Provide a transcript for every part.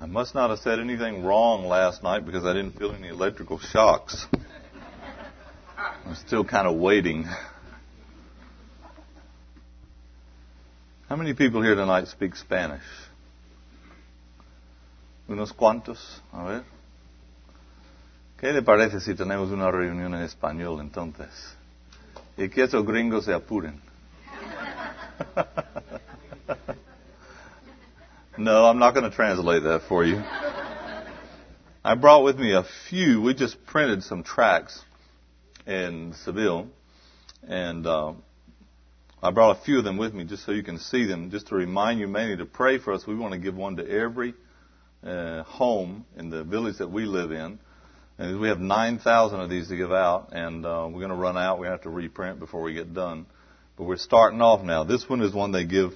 I must not have said anything wrong last night because I didn't feel any electrical shocks. I'm still kind of waiting. How many people here tonight speak Spanish? Unos cuantos. A ver. ¿Qué le parece si tenemos una reunión en español entonces? Y que esos gringos se apuren. no, I'm not going to translate that for you. I brought with me a few. We just printed some tracts in Seville, and uh, I brought a few of them with me just so you can see them, just to remind you mainly to pray for us. We want to give one to every uh, home in the village that we live in. And we have 9,000 of these to give out, and uh, we're going to run out. We have to reprint before we get done. But we're starting off now. This one is one they give,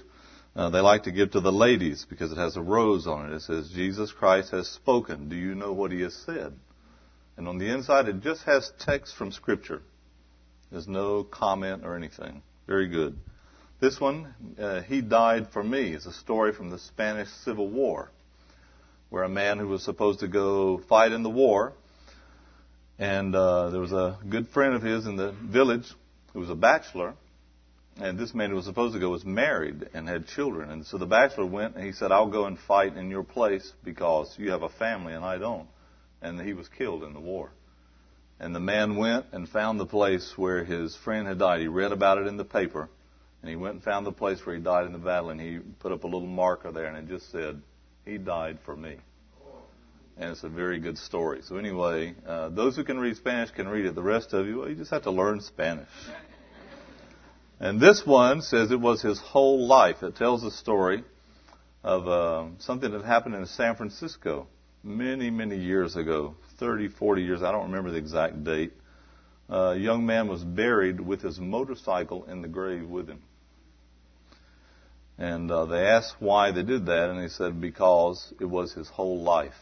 uh, they like to give to the ladies because it has a rose on it. It says, Jesus Christ has spoken. Do you know what he has said? And on the inside, it just has text from Scripture. There's no comment or anything. Very good. This one, uh, He Died for Me, is a story from the Spanish Civil War, where a man who was supposed to go fight in the war and uh, there was a good friend of his in the village who was a bachelor. And this man who was supposed to go was married and had children. And so the bachelor went and he said, I'll go and fight in your place because you have a family and I don't. And he was killed in the war. And the man went and found the place where his friend had died. He read about it in the paper. And he went and found the place where he died in the battle. And he put up a little marker there and it just said, He died for me and it's a very good story. So anyway, uh, those who can read Spanish can read it. The rest of you, well, you just have to learn Spanish. And this one says it was his whole life. It tells the story of uh, something that happened in San Francisco many, many years ago, 30, 40 years. I don't remember the exact date. Uh, a young man was buried with his motorcycle in the grave with him. And uh, they asked why they did that, and he said because it was his whole life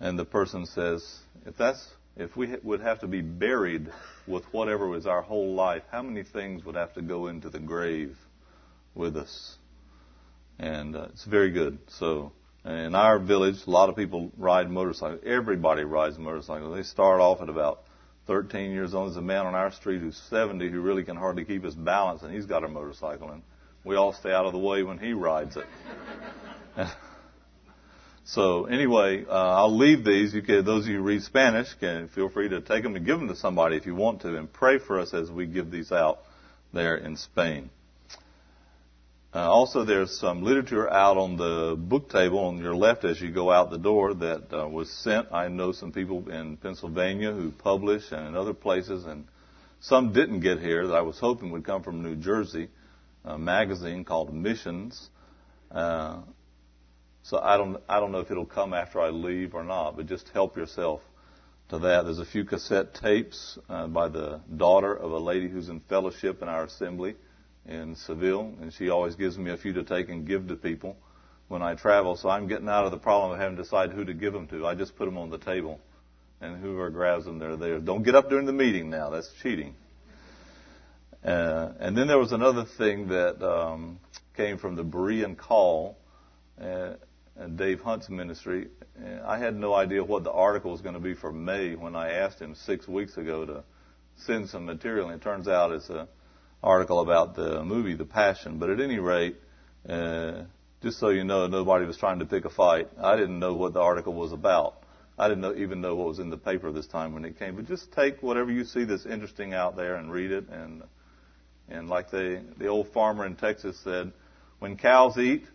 and the person says, if that's if we would have to be buried with whatever was our whole life, how many things would have to go into the grave with us? And uh, it's very good. So in our village, a lot of people ride motorcycles. Everybody rides motorcycles. They start off at about 13 years old. There's a man on our street who's 70 who really can hardly keep his balance, and he's got a motorcycle, and we all stay out of the way when he rides it. So anyway, uh, I'll leave these. You can, those of you who read Spanish can feel free to take them and give them to somebody if you want to, and pray for us as we give these out there in Spain. Uh, also, there's some literature out on the book table on your left as you go out the door that uh, was sent. I know some people in Pennsylvania who publish and in other places, and some didn't get here that I was hoping would come from New Jersey. A magazine called Missions. Uh, so I don't, I don't know if it'll come after I leave or not, but just help yourself to that. There's a few cassette tapes uh, by the daughter of a lady who's in fellowship in our assembly in Seville, and she always gives me a few to take and give to people when I travel. So I'm getting out of the problem of having to decide who to give them to. I just put them on the table, and whoever grabs them, they're there. Don't get up during the meeting now. That's cheating. Uh, and then there was another thing that um, came from the Berean call. Uh, and Dave Hunt's ministry. I had no idea what the article was going to be for May when I asked him six weeks ago to send some material. And it turns out it's an article about the movie The Passion. But at any rate, uh, just so you know, nobody was trying to pick a fight. I didn't know what the article was about. I didn't know, even know what was in the paper this time when it came. But just take whatever you see that's interesting out there and read it. And and like the the old farmer in Texas said, when cows eat,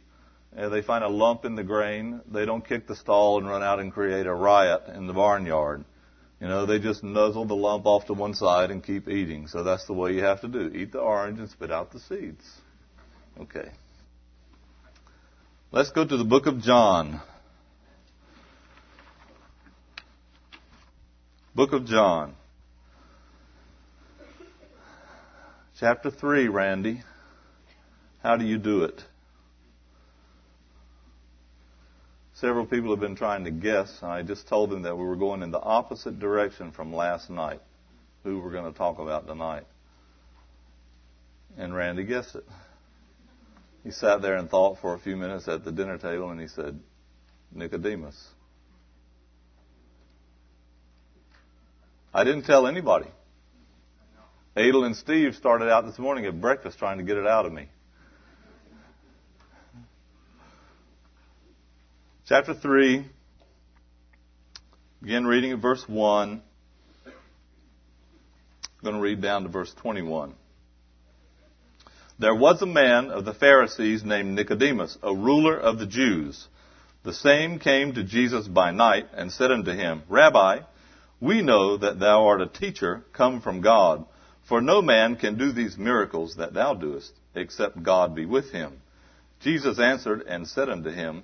uh, they find a lump in the grain. They don't kick the stall and run out and create a riot in the barnyard. You know, they just nuzzle the lump off to one side and keep eating. So that's the way you have to do. Eat the orange and spit out the seeds. Okay. Let's go to the book of John. Book of John. Chapter 3, Randy. How do you do it? Several people have been trying to guess, and I just told them that we were going in the opposite direction from last night, who we're going to talk about tonight. And Randy guessed it. He sat there and thought for a few minutes at the dinner table and he said, Nicodemus. I didn't tell anybody. Adel and Steve started out this morning at breakfast trying to get it out of me. Chapter 3, begin reading at verse 1. I'm going to read down to verse 21. There was a man of the Pharisees named Nicodemus, a ruler of the Jews. The same came to Jesus by night and said unto him, Rabbi, we know that thou art a teacher come from God, for no man can do these miracles that thou doest, except God be with him. Jesus answered and said unto him,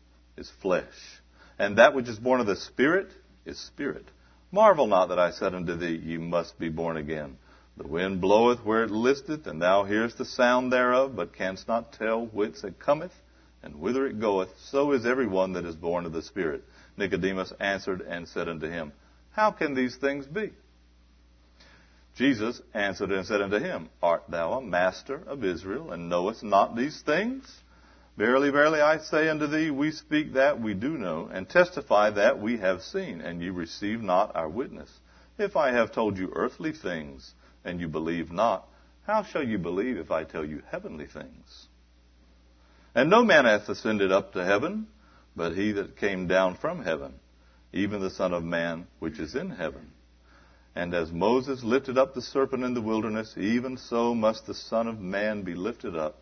is flesh, and that which is born of the Spirit is spirit. Marvel not that I said unto thee, You must be born again. The wind bloweth where it listeth, and thou hearest the sound thereof, but canst not tell whence it cometh and whither it goeth. So is every one that is born of the Spirit. Nicodemus answered and said unto him, how can these things be? Jesus answered and said unto him, Art thou a master of Israel, and knowest not these things? Verily, verily, I say unto thee, we speak that we do know, and testify that we have seen, and ye receive not our witness. If I have told you earthly things, and you believe not, how shall you believe if I tell you heavenly things? And no man hath ascended up to heaven, but he that came down from heaven, even the Son of Man which is in heaven. And as Moses lifted up the serpent in the wilderness, even so must the Son of Man be lifted up,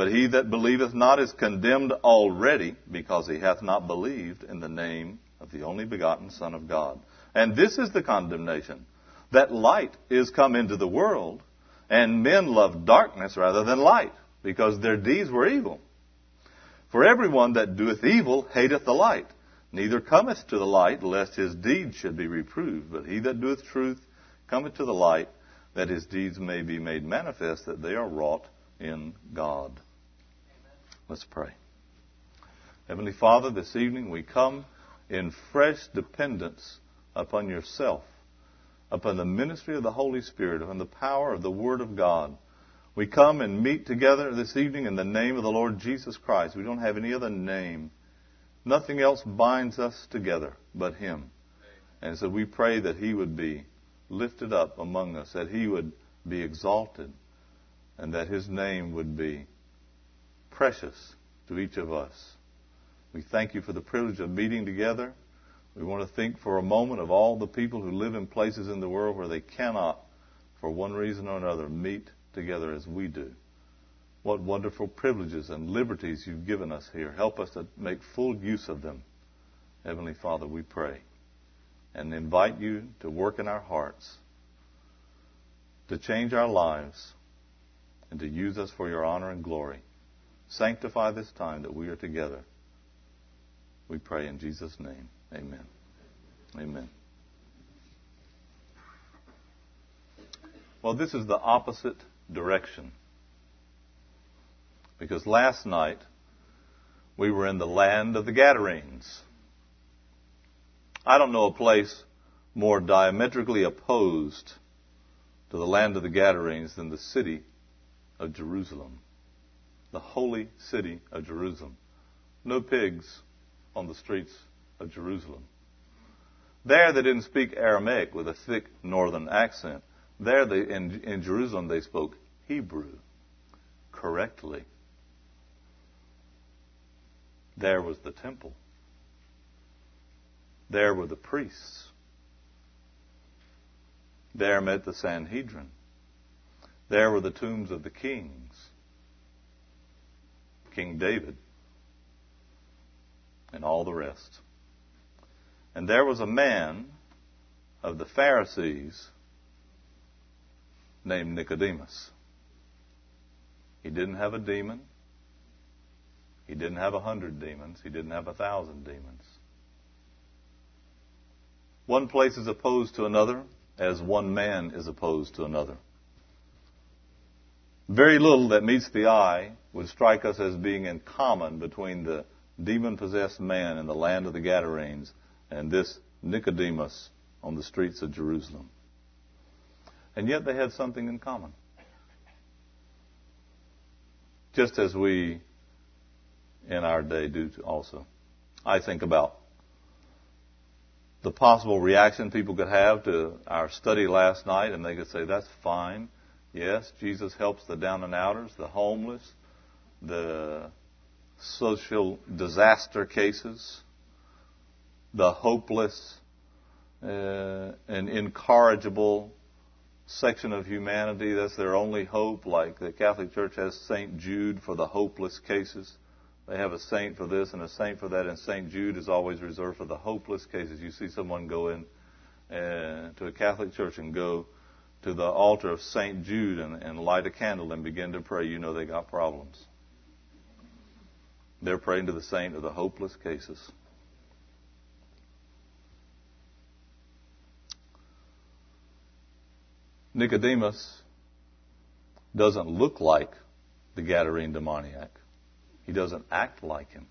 but he that believeth not is condemned already, because he hath not believed in the name of the only begotten Son of God. And this is the condemnation, that light is come into the world, and men love darkness rather than light, because their deeds were evil. For everyone that doeth evil hateth the light, neither cometh to the light, lest his deeds should be reproved. But he that doeth truth cometh to the light, that his deeds may be made manifest, that they are wrought in God. Let's pray. Heavenly Father, this evening we come in fresh dependence upon yourself, upon the ministry of the Holy Spirit, upon the power of the Word of God. We come and meet together this evening in the name of the Lord Jesus Christ. We don't have any other name Nothing else binds us together but Him. And so we pray that He would be lifted up among us, that He would be exalted, and that His name would be precious to each of us. We thank you for the privilege of meeting together. We want to think for a moment of all the people who live in places in the world where they cannot, for one reason or another, meet together as we do. What wonderful privileges and liberties you've given us here. Help us to make full use of them. Heavenly Father, we pray and invite you to work in our hearts, to change our lives, and to use us for your honor and glory. Sanctify this time that we are together. We pray in Jesus' name. Amen. Amen. Well, this is the opposite direction because last night we were in the land of the Gadarenes. I don't know a place more diametrically opposed to the land of the Gadarenes than the city of Jerusalem, the holy city of Jerusalem. No pigs on the streets of Jerusalem. There they didn't speak Aramaic with a thick northern accent. There they, in, in Jerusalem they spoke Hebrew correctly there was the temple. There were the priests. There met the Sanhedrin. There were the tombs of the kings. King David and all the rest. And there was a man of the Pharisees named Nicodemus. He didn't have a demon. He didn't have a hundred demons. He didn't have a thousand demons. One place is opposed to another as one man is opposed to another. Very little that meets the eye would strike us as being in common between the demon possessed man in the land of the Gadarenes and this Nicodemus on the streets of Jerusalem. And yet they had something in common. Just as we in our day do also. I think about the possible reaction people could have to our study last night, and they could say, that's fine. Yes, Jesus helps the down and outers, the homeless, the social disaster cases, the hopeless uh, and incorrigible section of humanity. That's their only hope. Like the Catholic Church has St. Jude for the hopeless cases. They have a saint for this and a saint for that, and St. Jude is always reserved for the hopeless cases. You see someone go in uh, to a Catholic church and go to the altar of St. Jude and, and light a candle and begin to pray, you know they got problems. They're praying to the saint of the hopeless cases. Nicodemus doesn't look like the Gadarene demoniac. He doesn't act like him.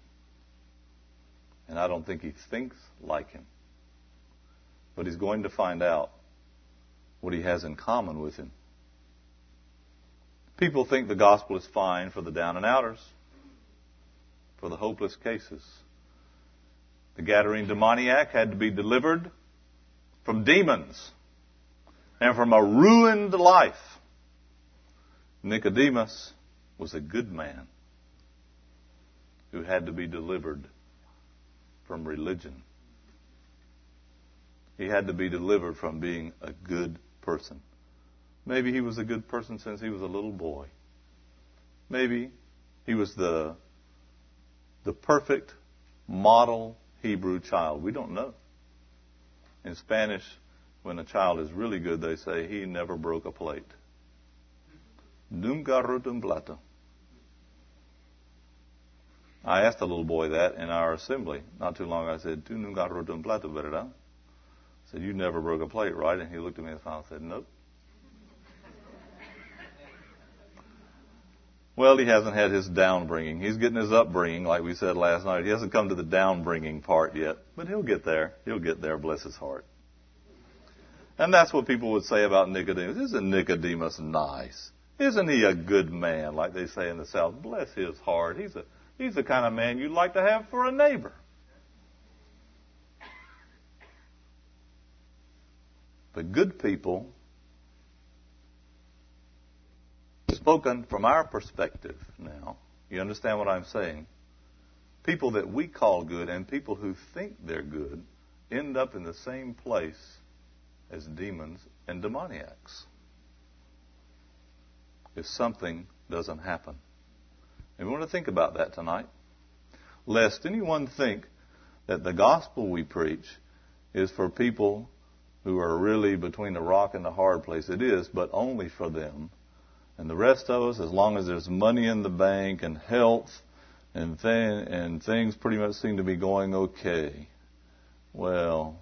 And I don't think he thinks like him. But he's going to find out what he has in common with him. People think the gospel is fine for the down and outers, for the hopeless cases. The Gadarene demoniac had to be delivered from demons and from a ruined life. Nicodemus was a good man who had to be delivered from religion. He had to be delivered from being a good person. Maybe he was a good person since he was a little boy. Maybe he was the, the perfect model Hebrew child. We don't know. In Spanish, when a child is really good, they say he never broke a plate. Nunca roto un plato. I asked a little boy that in our assembly not too long. I said, Tu nunca un plato, verdad? Said, You never broke a plate, right? And he looked at me and said, Nope. Well, he hasn't had his downbringing. He's getting his upbringing, like we said last night. He hasn't come to the downbringing part yet, but he'll get there. He'll get there, bless his heart. And that's what people would say about Nicodemus. Isn't Nicodemus nice? Isn't he a good man, like they say in the South? Bless his heart. He's a He's the kind of man you'd like to have for a neighbor. But good people, spoken from our perspective now, you understand what I'm saying? People that we call good and people who think they're good end up in the same place as demons and demoniacs if something doesn't happen. And we want to think about that tonight. Lest anyone think that the gospel we preach is for people who are really between the rock and the hard place. It is, but only for them. And the rest of us, as long as there's money in the bank and health and, th- and things pretty much seem to be going okay, well,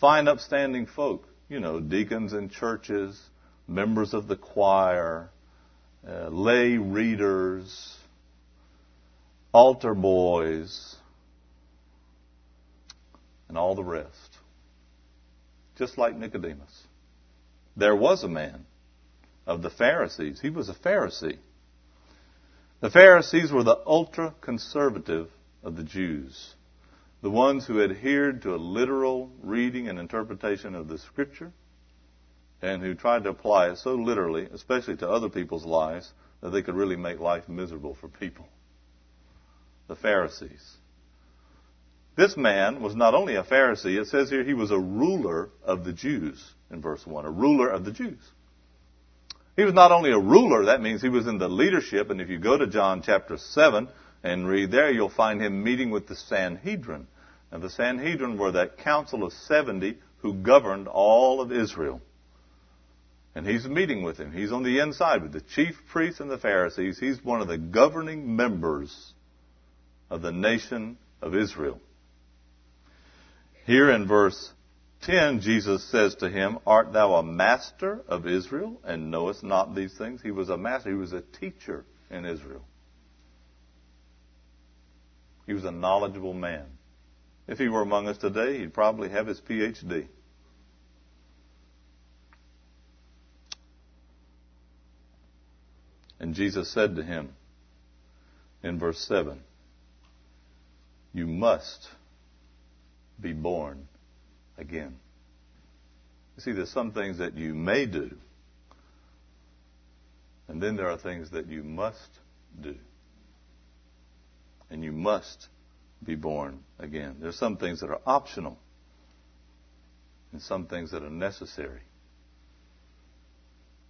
find upstanding folk, you know, deacons in churches, members of the choir, uh, lay readers, altar boys, and all the rest. Just like Nicodemus. There was a man of the Pharisees. He was a Pharisee. The Pharisees were the ultra conservative of the Jews, the ones who adhered to a literal reading and interpretation of the Scripture and who tried to apply it so literally, especially to other people's lives, that they could really make life miserable for people. The Pharisees. This man was not only a Pharisee, it says here he was a ruler of the Jews in verse 1. A ruler of the Jews. He was not only a ruler, that means he was in the leadership, and if you go to John chapter 7 and read there, you'll find him meeting with the Sanhedrin. And the Sanhedrin were that council of 70 who governed all of Israel. And he's meeting with him. He's on the inside with the chief priests and the Pharisees. He's one of the governing members of the nation of Israel. Here in verse 10, Jesus says to him, Art thou a master of Israel and knowest not these things? He was a master. He was a teacher in Israel. He was a knowledgeable man. If he were among us today, he'd probably have his PhD. And Jesus said to him in verse 7, You must be born again. You see, there's some things that you may do, and then there are things that you must do. And you must be born again. There's some things that are optional, and some things that are necessary.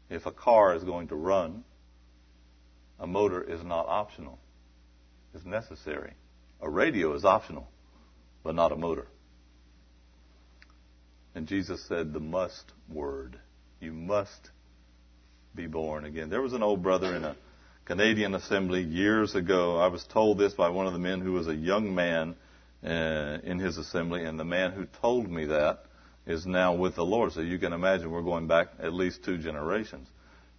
If a car is going to run, a motor is not optional. It's necessary. A radio is optional, but not a motor. And Jesus said the must word. You must be born again. There was an old brother in a Canadian assembly years ago. I was told this by one of the men who was a young man uh, in his assembly, and the man who told me that is now with the Lord. So you can imagine we're going back at least two generations.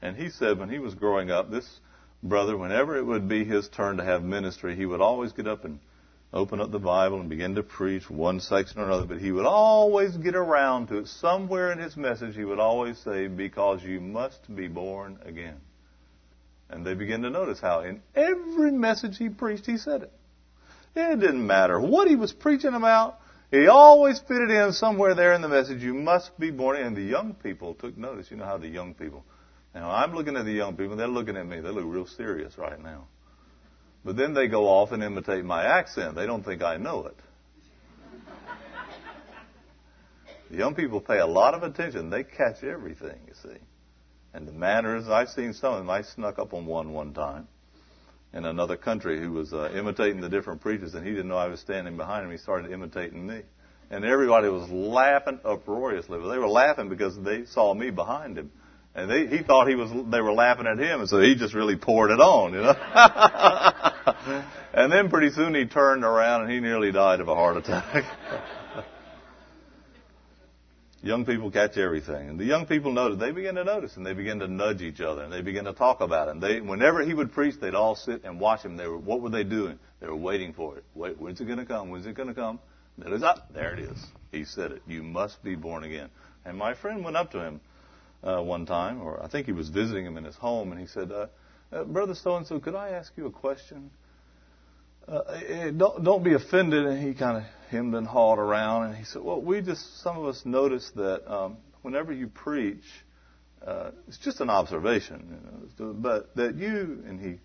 And he said when he was growing up, this brother, whenever it would be his turn to have ministry, he would always get up and open up the Bible and begin to preach one section or another, but he would always get around to it. Somewhere in his message, he would always say, Because you must be born again. And they begin to notice how in every message he preached, he said it. It didn't matter what he was preaching about. He always fitted in somewhere there in the message, you must be born again. And the young people took notice. You know how the young people. Now, I'm looking at the young people. They're looking at me. They look real serious right now. But then they go off and imitate my accent. They don't think I know it. The young people pay a lot of attention. They catch everything, you see. And the manners, I've seen some of them. I snuck up on one one time in another country who was uh, imitating the different preachers, and he didn't know I was standing behind him. He started imitating me. And everybody was laughing uproariously. But they were laughing because they saw me behind him. And they, he thought he was, they were laughing at him, and so he just really poured it on, you know. and then pretty soon he turned around and he nearly died of a heart attack. young people catch everything, and the young people notice. They begin to notice, and they begin to nudge each other, and they begin to talk about it. And they, whenever he would preach, they'd all sit and watch him. They were, what were they doing? They were waiting for it. Wait, when's it going to come? When's it going to come? Then it's up. There it is. He said it. You must be born again. And my friend went up to him uh, one time, or I think he was visiting him in his home, and he said, uh, uh, "Brother so and so, could I ask you a question?" Uh, eh, don't don't be offended. And he kind of hemmed and hawed around, and he said, "Well, we just some of us noticed that um, whenever you preach, uh, it's just an observation, you know, but that you and he."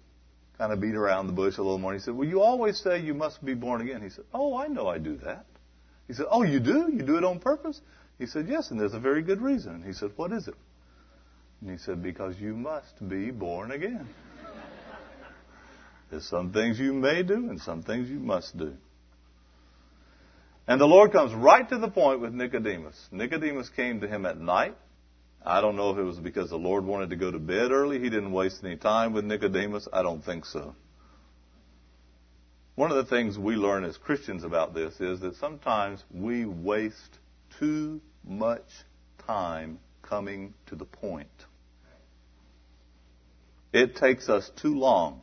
Kind of beat around the bush a little more. He said, "Well, you always say you must be born again." He said, "Oh, I know I do that." He said, "Oh, you do? You do it on purpose?" He said, Yes, and there's a very good reason. He said, What is it? And he said, Because you must be born again. There's some things you may do and some things you must do. And the Lord comes right to the point with Nicodemus. Nicodemus came to him at night. I don't know if it was because the Lord wanted to go to bed early. He didn't waste any time with Nicodemus. I don't think so. One of the things we learn as Christians about this is that sometimes we waste too much time coming to the point. It takes us too long.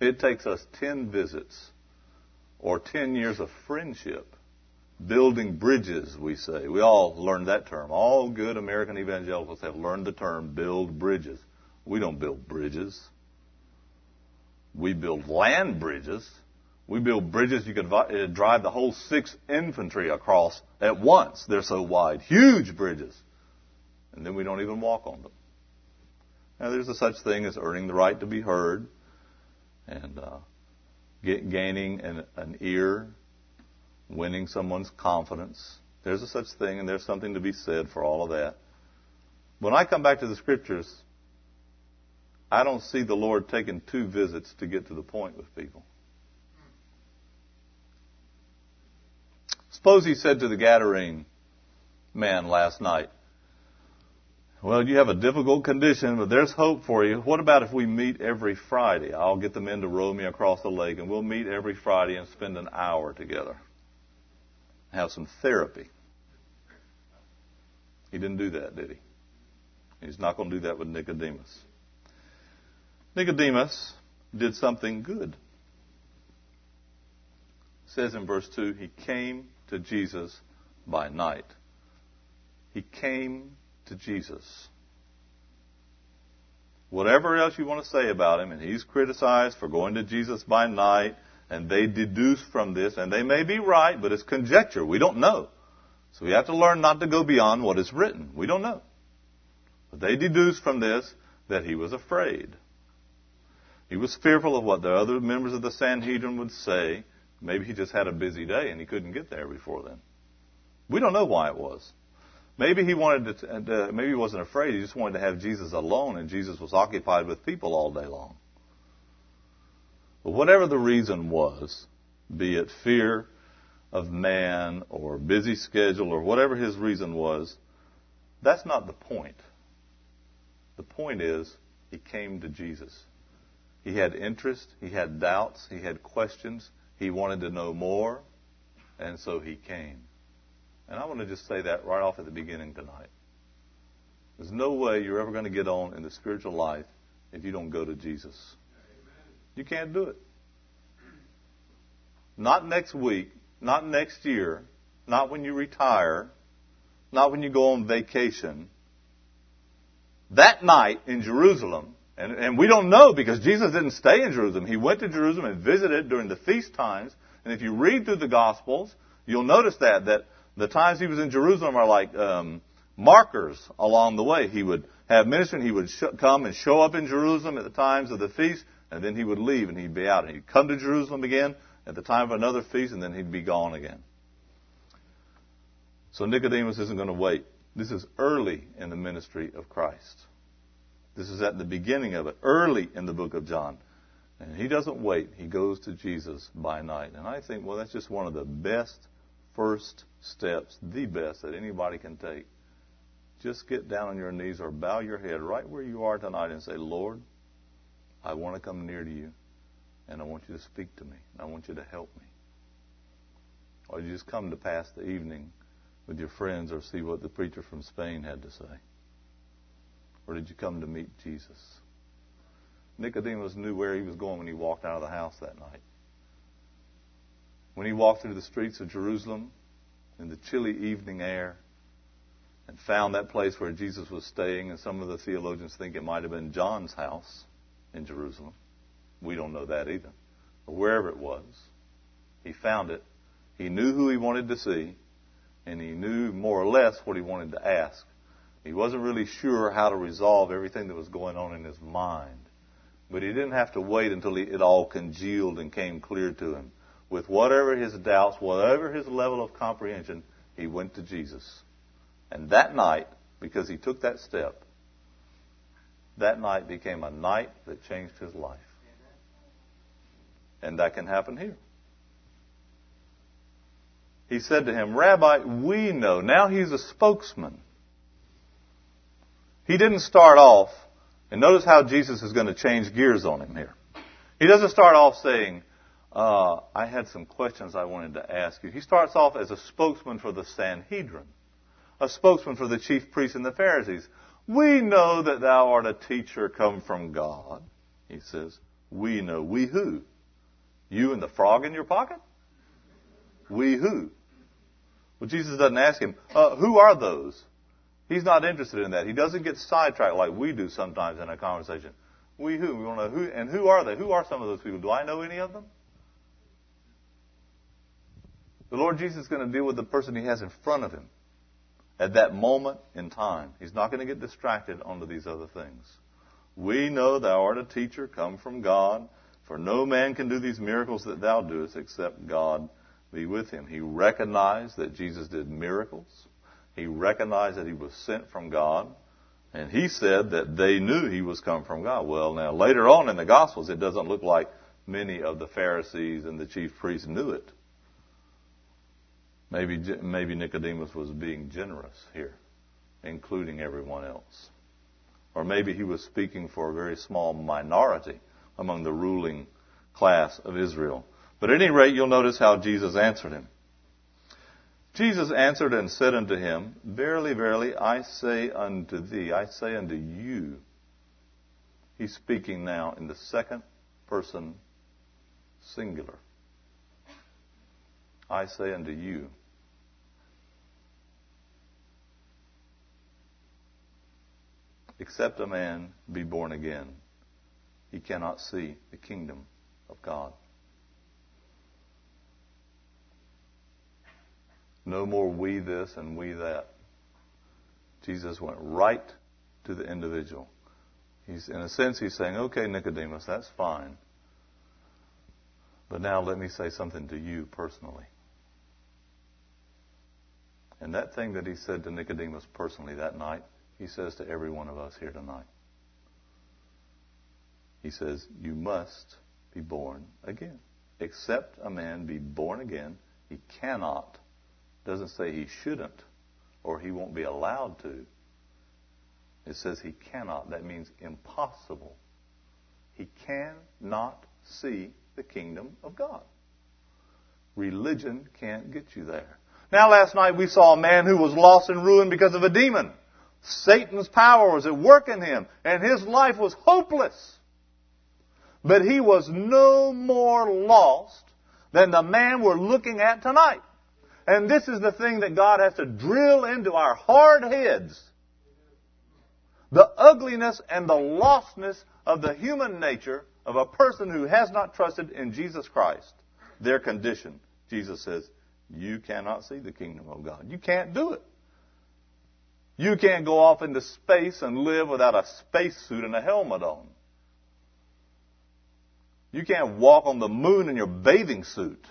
It takes us 10 visits or 10 years of friendship. Building bridges, we say. We all learned that term. All good American evangelicals have learned the term build bridges. We don't build bridges. We build land bridges. We build bridges you could uh, drive the whole 6th Infantry across at once. They're so wide. Huge bridges. And then we don't even walk on them. Now, there's a such thing as earning the right to be heard and uh, get, gaining an, an ear winning someone's confidence. There's a such thing, and there's something to be said for all of that. When I come back to the scriptures, I don't see the Lord taking two visits to get to the point with people. Suppose he said to the Gadarene man last night, well, you have a difficult condition, but there's hope for you. What about if we meet every Friday? I'll get the men to row me across the lake, and we'll meet every Friday and spend an hour together. Have some therapy. He didn't do that, did he? He's not going to do that with Nicodemus. Nicodemus did something good. It says in verse 2 he came to Jesus by night. He came to Jesus. Whatever else you want to say about him, and he's criticized for going to Jesus by night, and they deduce from this, and they may be right, but it's conjecture. We don't know. So we have to learn not to go beyond what is written. We don't know. But they deduce from this that he was afraid. He was fearful of what the other members of the Sanhedrin would say. Maybe he just had a busy day and he couldn't get there before then. We don't know why it was. Maybe he wanted to, maybe he wasn't afraid. He just wanted to have Jesus alone, and Jesus was occupied with people all day long. But whatever the reason was, be it fear of man or busy schedule or whatever his reason was, that's not the point. The point is, he came to Jesus. He had interest, he had doubts, he had questions, he wanted to know more, and so he came. And I want to just say that right off at the beginning tonight. There's no way you're ever going to get on in the spiritual life if you don't go to Jesus. You can't do it. Not next week, not next year, not when you retire, not when you go on vacation. That night in Jerusalem, and, and we don't know because Jesus didn't stay in Jerusalem. He went to Jerusalem and visited during the feast times. And if you read through the Gospels, you'll notice that, that the times he was in Jerusalem are like um, markers along the way. He would have ministry, and he would sh- come and show up in Jerusalem at the times of the feast, and then he would leave and he'd be out. And he'd come to Jerusalem again at the time of another feast, and then he'd be gone again. So Nicodemus isn't going to wait. This is early in the ministry of Christ. This is at the beginning of it, early in the book of John. And he doesn't wait. He goes to Jesus by night. And I think, well, that's just one of the best first steps, the best that anybody can take. Just get down on your knees or bow your head right where you are tonight and say, Lord, I want to come near to you and I want you to speak to me and I want you to help me. Or you just come to pass the evening with your friends or see what the preacher from Spain had to say. Or did you come to meet Jesus? Nicodemus knew where he was going when he walked out of the house that night. When he walked through the streets of Jerusalem in the chilly evening air and found that place where Jesus was staying, and some of the theologians think it might have been John's house in Jerusalem. We don't know that either. But wherever it was, he found it. He knew who he wanted to see, and he knew more or less what he wanted to ask. He wasn't really sure how to resolve everything that was going on in his mind. But he didn't have to wait until it all congealed and came clear to him with whatever his doubts, whatever his level of comprehension, he went to Jesus. And that night, because he took that step, that night became a night that changed his life. And that can happen here. He said to him, Rabbi, we know. Now he's a spokesman. He didn't start off, and notice how Jesus is going to change gears on him here. He doesn't start off saying, uh, I had some questions I wanted to ask you. He starts off as a spokesman for the Sanhedrin, a spokesman for the chief priests and the Pharisees. We know that thou art a teacher come from God. He says, We know. We who? You and the frog in your pocket? We who? Well, Jesus doesn't ask him, uh, Who are those? He's not interested in that. He doesn't get sidetracked like we do sometimes in a conversation. We who? We want to know who, and who are they? Who are some of those people? Do I know any of them? The Lord Jesus is going to deal with the person he has in front of him at that moment in time. He's not going to get distracted onto these other things. We know thou art a teacher come from God, for no man can do these miracles that thou doest except God be with him. He recognized that Jesus did miracles. He recognized that he was sent from God. And he said that they knew he was come from God. Well, now later on in the Gospels, it doesn't look like many of the Pharisees and the chief priests knew it. Maybe, maybe Nicodemus was being generous here, including everyone else. Or maybe he was speaking for a very small minority among the ruling class of Israel. But at any rate, you'll notice how Jesus answered him. Jesus answered and said unto him, Verily, verily, I say unto thee, I say unto you. He's speaking now in the second person singular. I say unto you. Except a man be born again, he cannot see the kingdom of God. No more we this and we that. Jesus went right to the individual. He's, in a sense, he's saying, okay, Nicodemus, that's fine. But now let me say something to you personally. And that thing that he said to Nicodemus personally that night, he says to every one of us here tonight. He says, You must be born again. Except a man be born again, he cannot. Doesn't say he shouldn't or he won't be allowed to. It says he cannot. That means impossible. He cannot see the kingdom of God. Religion can't get you there. Now last night we saw a man who was lost and ruined because of a demon. Satan's power was at work in him and his life was hopeless. But he was no more lost than the man we're looking at tonight. And this is the thing that God has to drill into our hard heads. The ugliness and the lostness of the human nature of a person who has not trusted in Jesus Christ. Their condition. Jesus says, you cannot see the kingdom of God. You can't do it. You can't go off into space and live without a spacesuit and a helmet on. You can't walk on the moon in your bathing suit.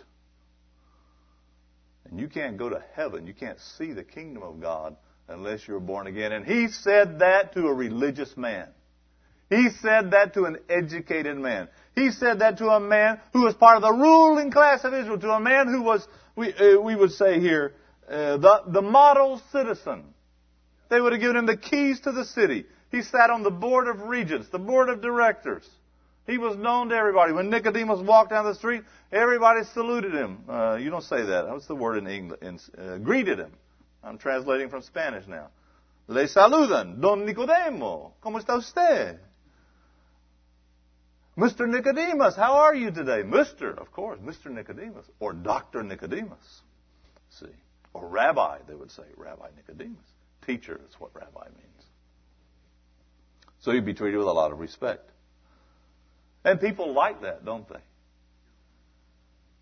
And you can't go to heaven. You can't see the kingdom of God unless you're born again. And he said that to a religious man. He said that to an educated man. He said that to a man who was part of the ruling class of Israel, to a man who was, we, uh, we would say here, uh, the, the model citizen. They would have given him the keys to the city. He sat on the board of regents, the board of directors. He was known to everybody. When Nicodemus walked down the street, everybody saluted him. Uh, you don't say that. What's the word in English? In, uh, greeted him. I'm translating from Spanish now. Le saludan. Don Nicodemo. ¿Cómo está usted? Mr. Nicodemus, how are you today? Mr., of course, Mr. Nicodemus. Or Dr. Nicodemus. See. Or Rabbi, they would say. Rabbi Nicodemus. Teacher is what rabbi means. So you'd be treated with a lot of respect. And people like that, don't they?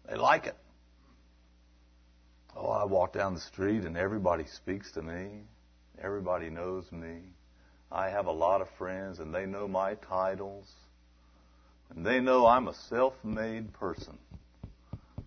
They like it. Oh, I walk down the street and everybody speaks to me. Everybody knows me. I have a lot of friends and they know my titles. And they know I'm a self-made person.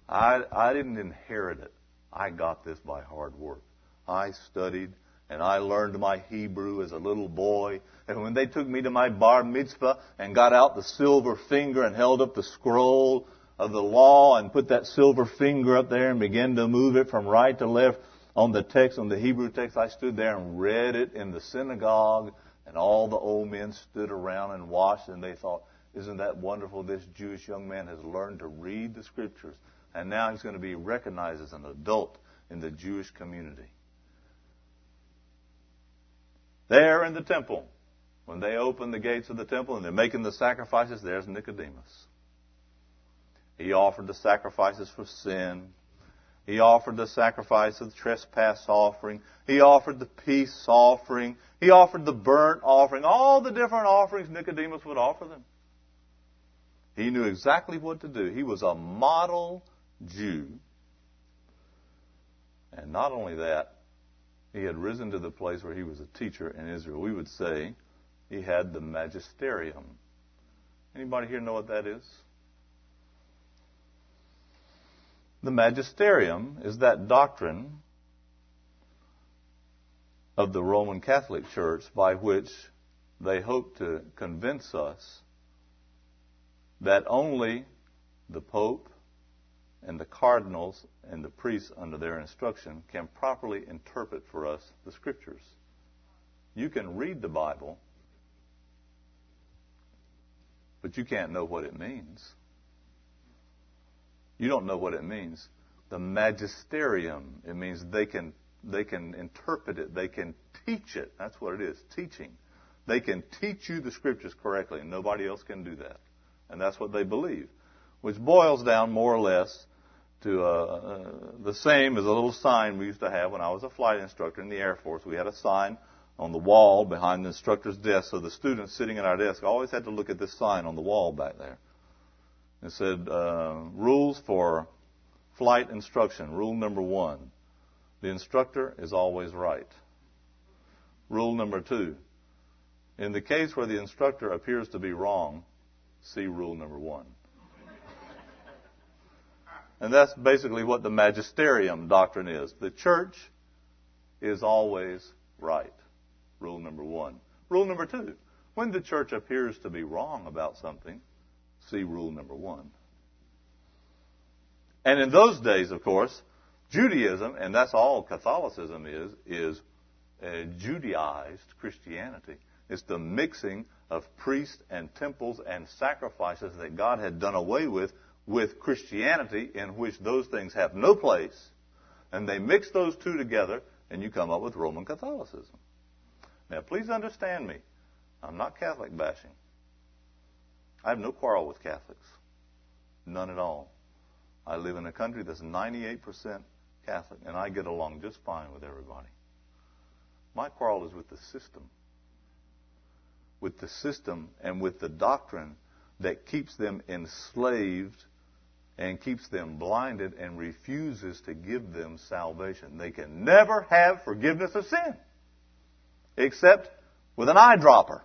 I, I didn't inherit it. I got this by hard work. I studied and I learned my Hebrew as a little boy. And when they took me to my bar mitzvah and got out the silver finger and held up the scroll of the law and put that silver finger up there and began to move it from right to left on the text, on the Hebrew text, I stood there and read it in the synagogue and all the old men stood around and watched and they thought, isn't that wonderful? This Jewish young man has learned to read the scriptures and now he's going to be recognized as an adult in the Jewish community. There in the temple, when they open the gates of the temple and they're making the sacrifices, there's Nicodemus. He offered the sacrifices for sin. He offered the sacrifice of the trespass offering. He offered the peace offering. He offered the burnt offering. All the different offerings Nicodemus would offer them. He knew exactly what to do. He was a model Jew. And not only that, he had risen to the place where he was a teacher in Israel. We would say he had the magisterium. Anybody here know what that is? The magisterium is that doctrine of the Roman Catholic Church by which they hope to convince us that only the Pope and the cardinals and the priests under their instruction can properly interpret for us the scriptures. You can read the Bible, but you can't know what it means. You don't know what it means. The magisterium, it means they can they can interpret it, they can teach it. That's what it is, teaching. They can teach you the scriptures correctly, and nobody else can do that. And that's what they believe, which boils down more or less to uh, uh, the same as a little sign we used to have when I was a flight instructor in the Air Force. We had a sign on the wall behind the instructor's desk, so the students sitting at our desk always had to look at this sign on the wall back there. It said, uh, rules for flight instruction. Rule number one. The instructor is always right. Rule number two. In the case where the instructor appears to be wrong, see rule number one. And that's basically what the magisterium doctrine is. The church is always right. Rule number one. Rule number two. When the church appears to be wrong about something, see rule number one. And in those days, of course, Judaism, and that's all Catholicism is, is a Judaized Christianity. It's the mixing of priests and temples and sacrifices that God had done away with with Christianity in which those things have no place. And they mix those two together and you come up with Roman Catholicism. Now please understand me. I'm not Catholic bashing. I have no quarrel with Catholics. None at all. I live in a country that's 98% Catholic, and I get along just fine with everybody. My quarrel is with the system. With the system and with the doctrine that keeps them enslaved and keeps them blinded and refuses to give them salvation. They can never have forgiveness of sin except with an eyedropper.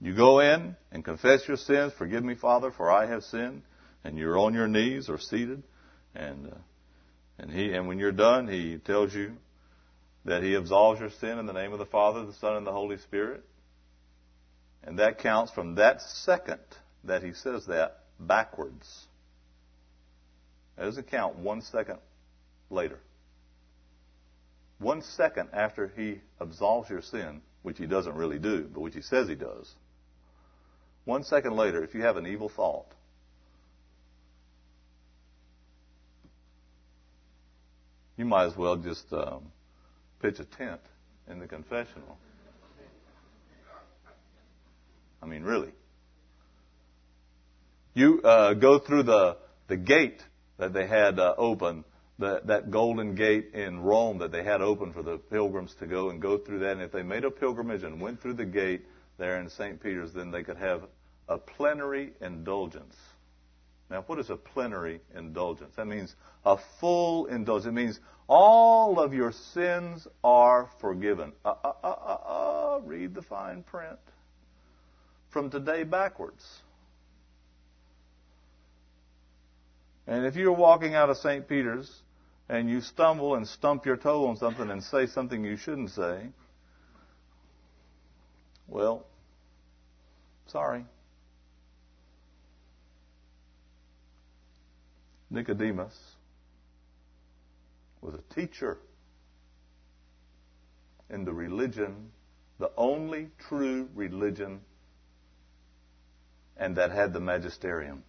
You go in and confess your sins. Forgive me, Father, for I have sinned. And you're on your knees or seated, and uh, and he and when you're done, he tells you that he absolves your sin in the name of the Father, the Son, and the Holy Spirit. And that counts from that second that he says that backwards. That doesn't count one second later. One second after he absolves your sin, which he doesn't really do, but which he says he does. One second later, if you have an evil thought, you might as well just um, pitch a tent in the confessional. I mean, really. You uh, go through the the gate that they had uh, open, the, that golden gate in Rome that they had open for the pilgrims to go and go through that. And if they made a pilgrimage and went through the gate there in St. Peter's, then they could have a plenary indulgence. Now, what is a plenary indulgence? That means a full indulgence. It means all of your sins are forgiven. Uh, uh, uh, uh, uh, read the fine print. From today backwards. And if you're walking out of St. Peter's and you stumble and stump your toe on something and say something you shouldn't say, well, sorry. Nicodemus was a teacher in the religion, the only true religion, and that had the magisterium.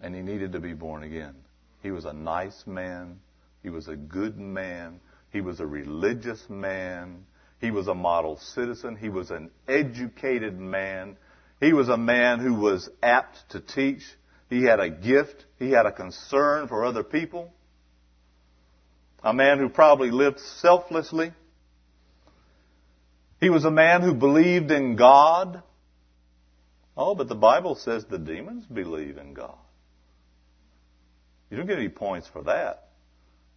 And he needed to be born again. He was a nice man. He was a good man. He was a religious man. He was a model citizen. He was an educated man. He was a man who was apt to teach. He had a gift. He had a concern for other people. A man who probably lived selflessly. He was a man who believed in God. Oh, but the Bible says the demons believe in God. You don't get any points for that.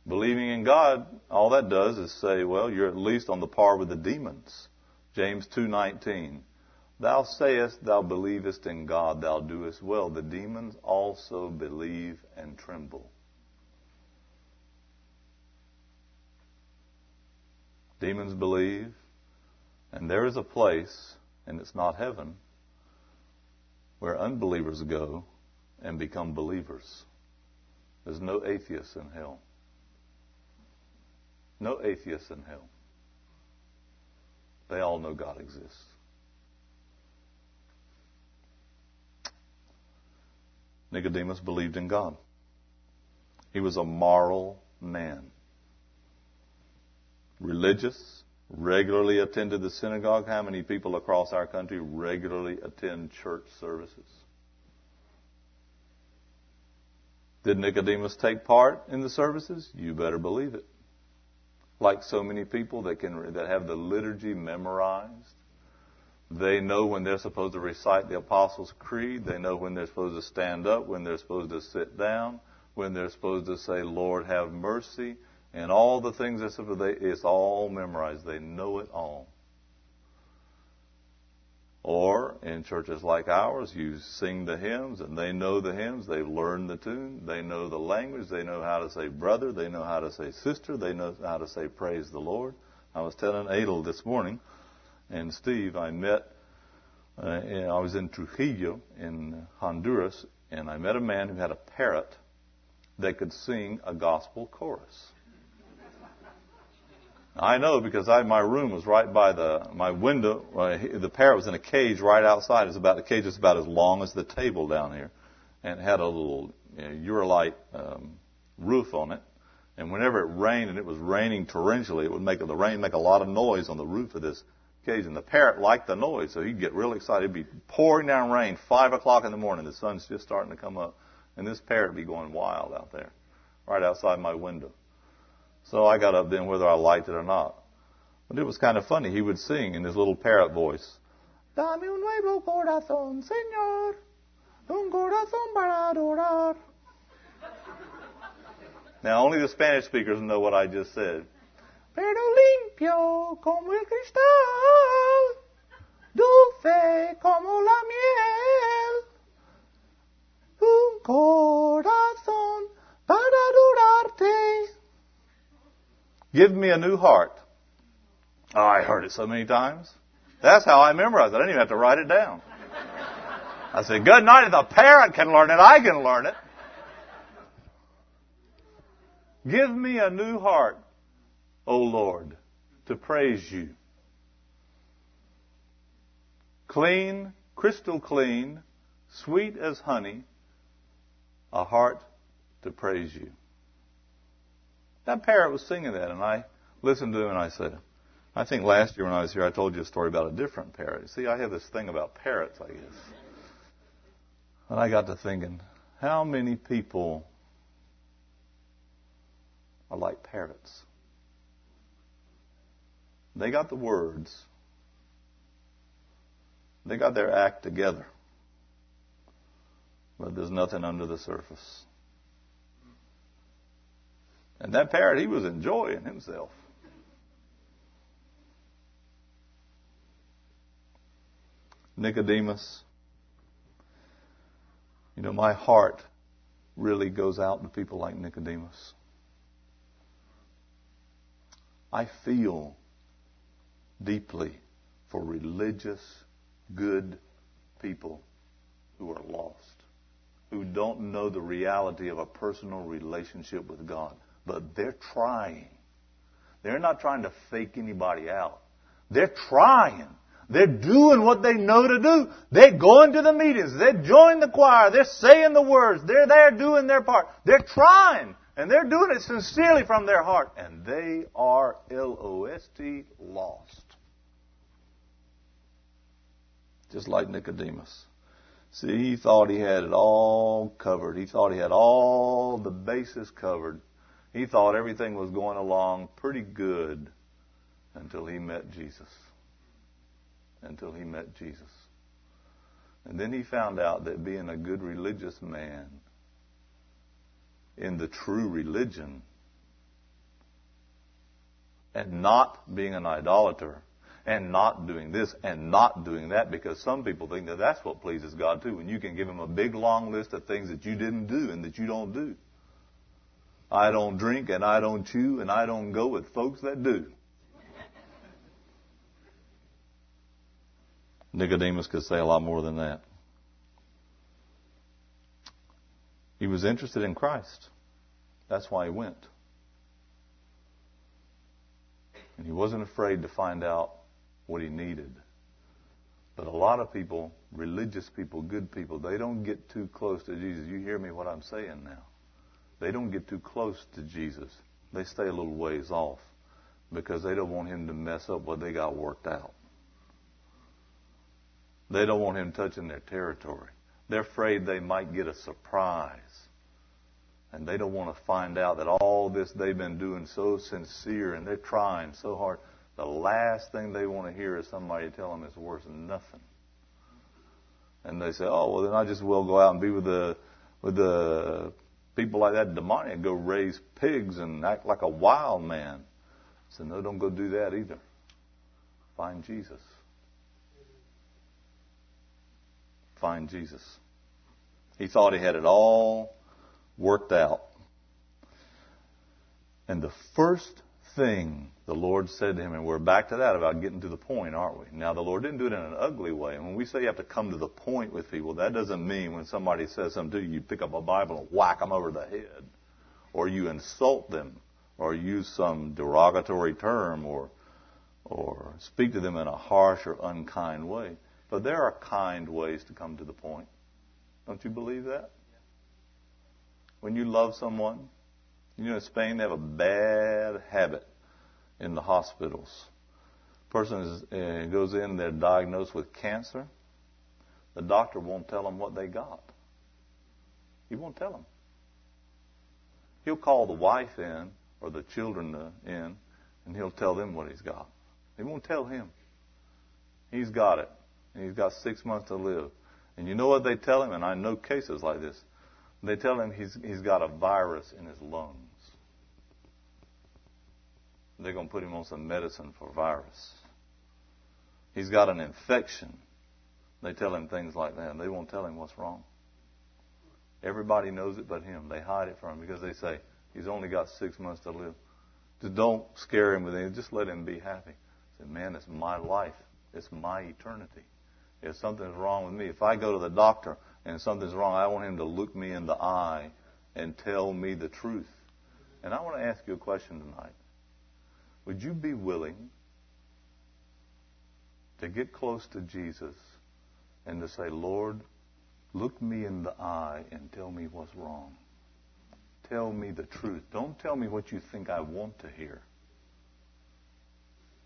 Believing in God, all that does is say, well, you're at least on the par with the demons. James 2:19. Thou sayest thou believest in God, thou doest well. The demons also believe and tremble. Demons believe, and there is a place, and it's not heaven, where unbelievers go and become believers. There's no atheists in hell. No atheists in hell. They all know God exists. Nicodemus believed in God. He was a moral man. Religious, regularly attended the synagogue. How many people across our country regularly attend church services? Did Nicodemus take part in the services? You better believe it. Like so many people that can that have the liturgy memorized, they know when they're supposed to recite the Apostles' Creed. They know when they're supposed to stand up, when they're supposed to sit down, when they're supposed to say, Lord, have mercy, and all the things it's all memorized. They know it all. Or in churches like ours, you sing the hymns and they know the hymns. They've learned the tune. They know the language. They know how to say brother. They know how to say sister. They know how to say praise the Lord. I was telling Adel this morning and Steve, I met, uh, I was in Trujillo in Honduras and I met a man who had a parrot that could sing a gospel chorus. I know because I, my room was right by the my window. Uh, the parrot was in a cage right outside. It's about the cage is about as long as the table down here, and it had a little you know, Uralite um, roof on it. And whenever it rained, and it was raining torrentially, it would make the rain make a lot of noise on the roof of this cage. And the parrot liked the noise, so he'd get real excited. It'd be pouring down rain, five o'clock in the morning. The sun's just starting to come up, and this parrot would be going wild out there, right outside my window. So I got up then whether I liked it or not. But it was kind of funny. He would sing in his little parrot voice. Dame un nuevo corazón, Señor. Un corazón para adorar. Now only the Spanish speakers know what I just said. Pero limpio como el cristal, dulce como la miel, un corazón para adorarte. Give me a new heart. Oh, I heard it so many times. That's how I memorized it. I didn't even have to write it down. I said, good night. If the parent can learn it, I can learn it. Give me a new heart, O Lord, to praise you. Clean, crystal clean, sweet as honey, a heart to praise you. That parrot was singing that, and I listened to him and I said, I think last year when I was here, I told you a story about a different parrot. See, I have this thing about parrots, I guess. And I got to thinking, how many people are like parrots? They got the words. They got their act together. But there's nothing under the surface. And that parrot, he was enjoying himself. Nicodemus, you know, my heart really goes out to people like Nicodemus. I feel deeply for religious, good people who are lost, who don't know the reality of a personal relationship with God but they're trying. They're not trying to fake anybody out. They're trying. They're doing what they know to do. They're going to the meetings. They're joining the choir. They're saying the words. They're there doing their part. They're trying. And they're doing it sincerely from their heart. And they are L-O-S-T lost. Just like Nicodemus. See, he thought he had it all covered. He thought he had all the bases covered. He thought everything was going along pretty good until he met Jesus. Until he met Jesus. And then he found out that being a good religious man in the true religion and not being an idolater and not doing this and not doing that because some people think that that's what pleases God too. And you can give Him a big long list of things that you didn't do and that you don't do. I don't drink and I don't chew and I don't go with folks that do. Nicodemus could say a lot more than that. He was interested in Christ. That's why he went. And he wasn't afraid to find out what he needed. But a lot of people, religious people, good people, they don't get too close to Jesus. You hear me what I'm saying now. They don't get too close to Jesus. They stay a little ways off because they don't want him to mess up what they got worked out. They don't want him touching their territory. They're afraid they might get a surprise. And they don't want to find out that all this they've been doing so sincere and they're trying so hard. The last thing they want to hear is somebody tell them it's worth nothing. And they say, "Oh, well, then I just will go out and be with the with the people like that demonic, go raise pigs and act like a wild man." Said, "No, don't go do that either. Find Jesus. Find Jesus." He thought he had it all worked out. And the first thing the Lord said to him, and we're back to that about getting to the point, aren't we? Now, the Lord didn't do it in an ugly way. And when we say you have to come to the point with people, that doesn't mean when somebody says something to you, you pick up a Bible and whack them over the head, or you insult them, or use some derogatory term, or or speak to them in a harsh or unkind way. But there are kind ways to come to the point. Don't you believe that? when you love someone. You know, in Spain, they have a bad habit in the hospitals. Person is, uh, goes in, they're diagnosed with cancer. The doctor won't tell them what they got. He won't tell them. He'll call the wife in or the children uh, in, and he'll tell them what he's got. He won't tell him. He's got it. And he's got six months to live. And you know what they tell him? And I know cases like this. They tell him he's, he's got a virus in his lungs. They're going to put him on some medicine for virus. He's got an infection. They tell him things like that. They won't tell him what's wrong. Everybody knows it but him. They hide it from him because they say, he's only got six months to live. Just don't scare him with anything. Just let him be happy. Say, man, it's my life. It's my eternity. If something's wrong with me, if I go to the doctor and something's wrong, I want him to look me in the eye and tell me the truth. And I want to ask you a question tonight. Would you be willing to get close to Jesus and to say, Lord, look me in the eye and tell me what's wrong? Tell me the truth. Don't tell me what you think I want to hear.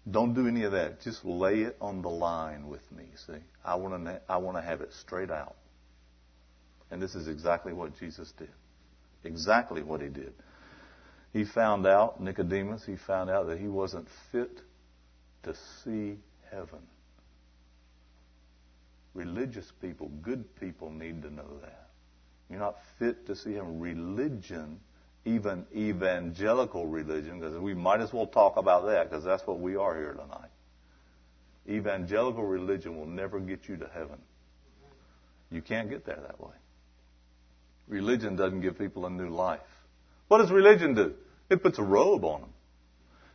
Don't do any of that. Just lay it on the line with me. See, I want to. I want to have it straight out. And this is exactly what Jesus did. Exactly what he did. He found out, Nicodemus, he found out that he wasn't fit to see heaven. Religious people, good people need to know that. You're not fit to see heaven. Religion, even evangelical religion, because we might as well talk about that because that's what we are here tonight. Evangelical religion will never get you to heaven. You can't get there that way. Religion doesn't give people a new life. What does religion do? It puts a robe on them.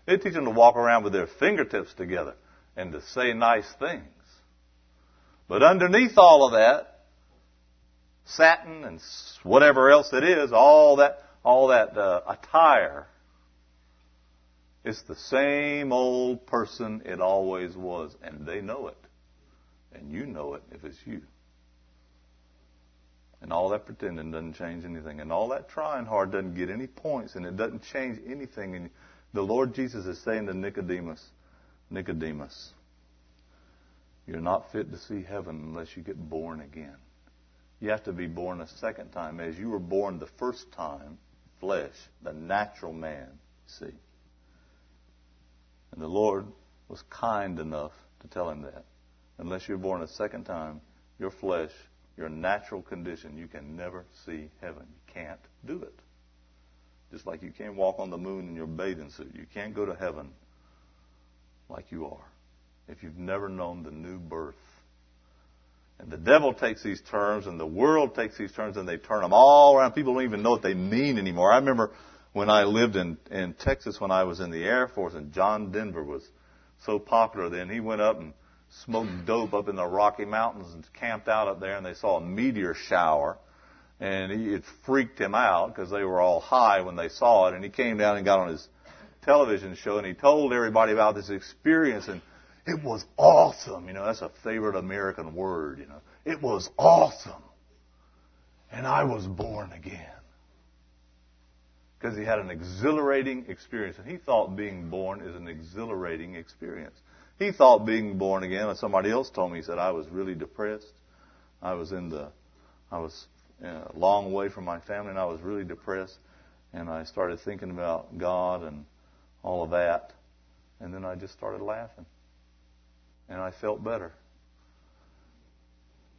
It teaches them to walk around with their fingertips together and to say nice things. But underneath all of that, satin and whatever else it is, all that, all that uh, attire, it's the same old person it always was, and they know it, and you know it if it's you. And all that pretending doesn't change anything. And all that trying hard doesn't get any points and it doesn't change anything. And the Lord Jesus is saying to Nicodemus, Nicodemus, you're not fit to see heaven unless you get born again. You have to be born a second time. As you were born the first time, flesh, the natural man, see. And the Lord was kind enough to tell him that. Unless you're born a second time, your flesh your natural condition, you can never see heaven. You can't do it. Just like you can't walk on the moon in your bathing suit. You can't go to heaven like you are. if you've never known the new birth. And the devil takes these terms and the world takes these terms and they turn them all around. People don't even know what they mean anymore. I remember when I lived in, in Texas when I was in the Air Force and John Denver was so popular then. He went up and smoked dope up in the Rocky Mountains and camped out up there and they saw a meteor shower and he, it freaked him out because they were all high when they saw it and he came down and got on his television show and he told everybody about this experience and it was awesome. You know, that's a favorite American word, you know. It was awesome. And I was born again. Because he had an exhilarating experience. And he thought being born is an exhilarating experience. He thought being born again, and somebody else told me, he said, I was really depressed. I was in the, I was a long way from my family, and I was really depressed. And I started thinking about God and all of that. And then I just started laughing and I felt better.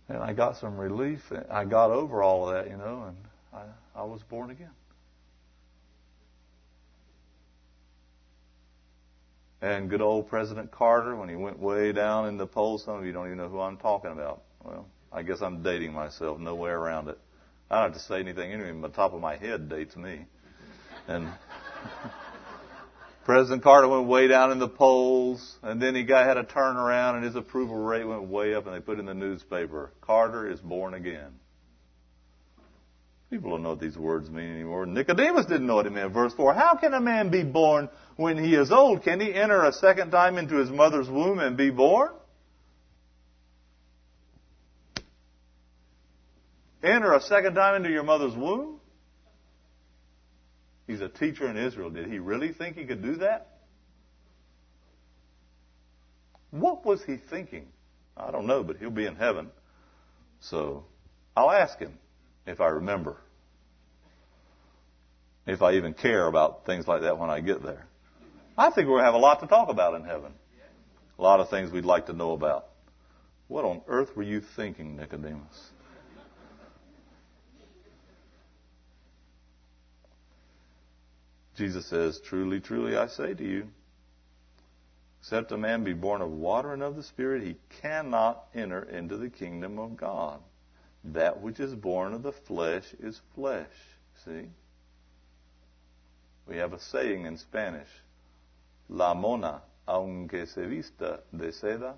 And I got some relief. I got over all of that, you know, and I, I was born again. And good old President Carter, when he went way down in the polls, some of you don't even know who I'm talking about. Well, I guess I'm dating myself. No way around it. I don't have to say anything anyway. The top of my head dates me. And President Carter went way down in the polls, and then he got had a turnaround, and his approval rate went way up, and they put in the newspaper, Carter is born again. People don't know what these words mean anymore. Nicodemus didn't know what it meant. Verse 4, how can a man be born when he is old? Can he enter a second time into his mother's womb and be born? Enter a second time into your mother's womb? He's a teacher in Israel. Did he really think he could do that? What was he thinking? I don't know, but he'll be in heaven. So I'll ask him if I remember. If I even care about things like that when I get there. I think to have a lot to talk about in heaven. A lot of things we'd like to know about. What on earth were you thinking, Nicodemus? Jesus says, Truly, truly, I say to you, except a man be born of water and of the Spirit, he cannot enter into the kingdom of God. That which is born of the flesh is flesh. See? We have a saying in Spanish La mona, aunque se vista de seda,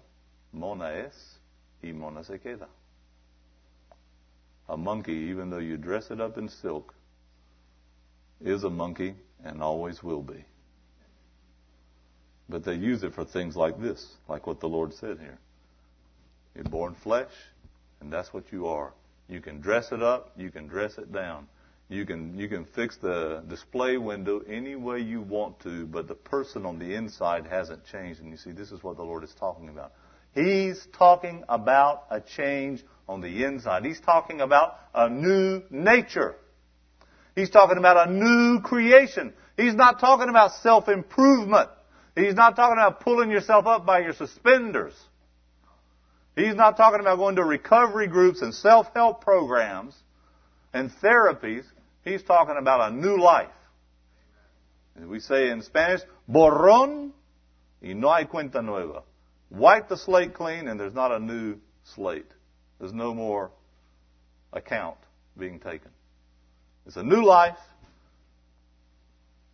mona es y mona se queda. A monkey, even though you dress it up in silk, is a monkey and always will be. But they use it for things like this, like what the Lord said here. You're born flesh, and that's what you are. You can dress it up, you can dress it down. You can you can fix the display window any way you want to, but the person on the inside hasn't changed. And you see, this is what the Lord is talking about. He's talking about a change on the inside. He's talking about a new nature. He's talking about a new creation. He's not talking about self-improvement. He's not talking about pulling yourself up by your suspenders. He's not talking about going to recovery groups and self-help programs and therapies. He's talking about a new life. As we say in Spanish, borrón y no hay cuenta nueva. Wipe the slate clean and there's not a new slate. There's no more account being taken. It's a new life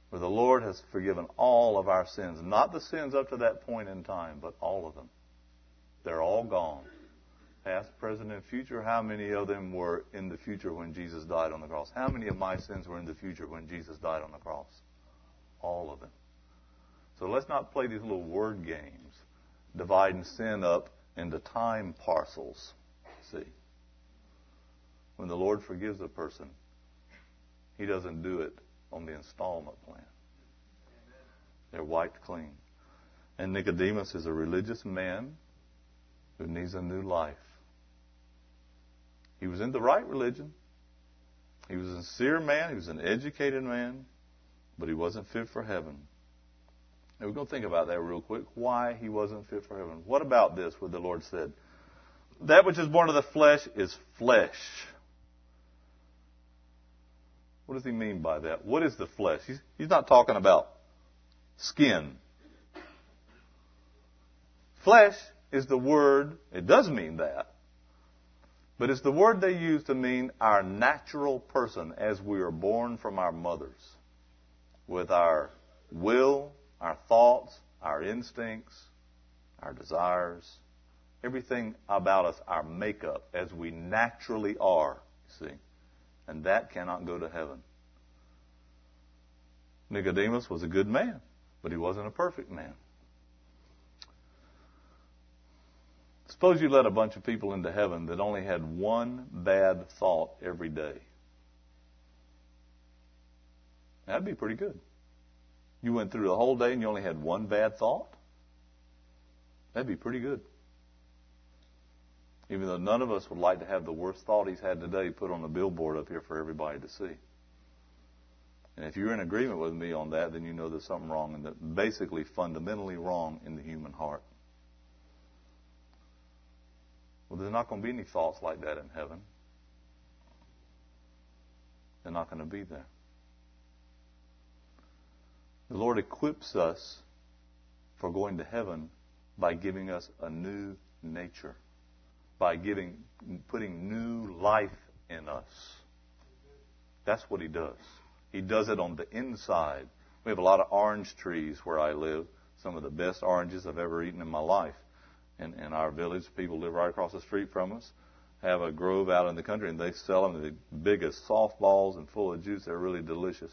where the Lord has forgiven all of our sins. Not the sins up to that point in time, but all of them. They're all gone. Past, present, and future. How many of them were in the future when Jesus died on the cross? How many of my sins were in the future when Jesus died on the cross? All of them. So let's not play these little word games, dividing sin up into time parcels. See? When the Lord forgives a person, he doesn't do it on the installment plan. They're wiped clean. And Nicodemus is a religious man who needs a new life. He was in the right religion. He was a sincere man. He was an educated man. But he wasn't fit for heaven. And we're going to think about that real quick. Why he wasn't fit for heaven. What about this, where the Lord said, That which is born of the flesh is flesh. What does he mean by that? What is the flesh? He's, he's not talking about skin. Flesh is the word, it does mean that, but it's the word they use to mean our natural person as we are born from our mothers, with our will, our thoughts, our instincts, our desires, everything about us, our makeup, as we naturally are, you see. And that cannot go to heaven. Nicodemus was a good man, but he wasn't a perfect man. Suppose you let a bunch of people into heaven that only had one bad thought every day. That'd be pretty good. You went through the whole day and you only had one bad thought? That'd be pretty good. Even though none of us would like to have the worst thought he's had today put on a billboard up here for everybody to see. And if you're in agreement with me on that, then you know there's something wrong, and that basically fundamentally wrong in the human heart. Well, there's not going to be any thoughts like that in heaven. They're not going to be there. The Lord equips us for going to heaven by giving us a new nature, by giving, putting new life in us. That's what He does. He does it on the inside. We have a lot of orange trees where I live, some of the best oranges I've ever eaten in my life in, in our village. People live right across the street from us, have a grove out in the country, and they sell them the biggest softballs and full of juice. They're really delicious.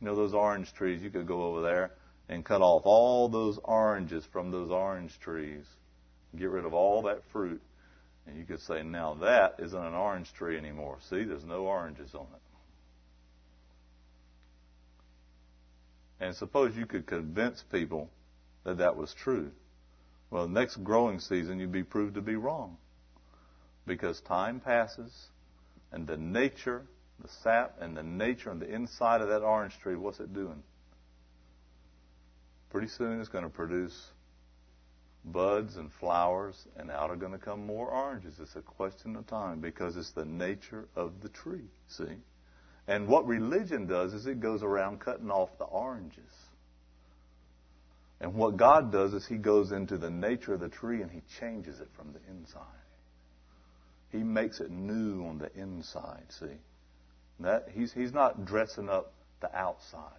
You know those orange trees? You could go over there and cut off all those oranges from those orange trees, get rid of all that fruit, and you could say, now that isn't an orange tree anymore. See, there's no oranges on it. And suppose you could convince people that that was true. Well, next growing season, you'd be proved to be wrong. Because time passes, and the nature, the sap, and the nature on the inside of that orange tree, what's it doing? Pretty soon it's going to produce buds and flowers, and out are going to come more oranges. It's a question of time because it's the nature of the tree, see? And what religion does is it goes around cutting off the oranges. And what God does is He goes into the nature of the tree and He changes it from the inside. He makes it new on the inside, see? That, he's, he's not dressing up the outside.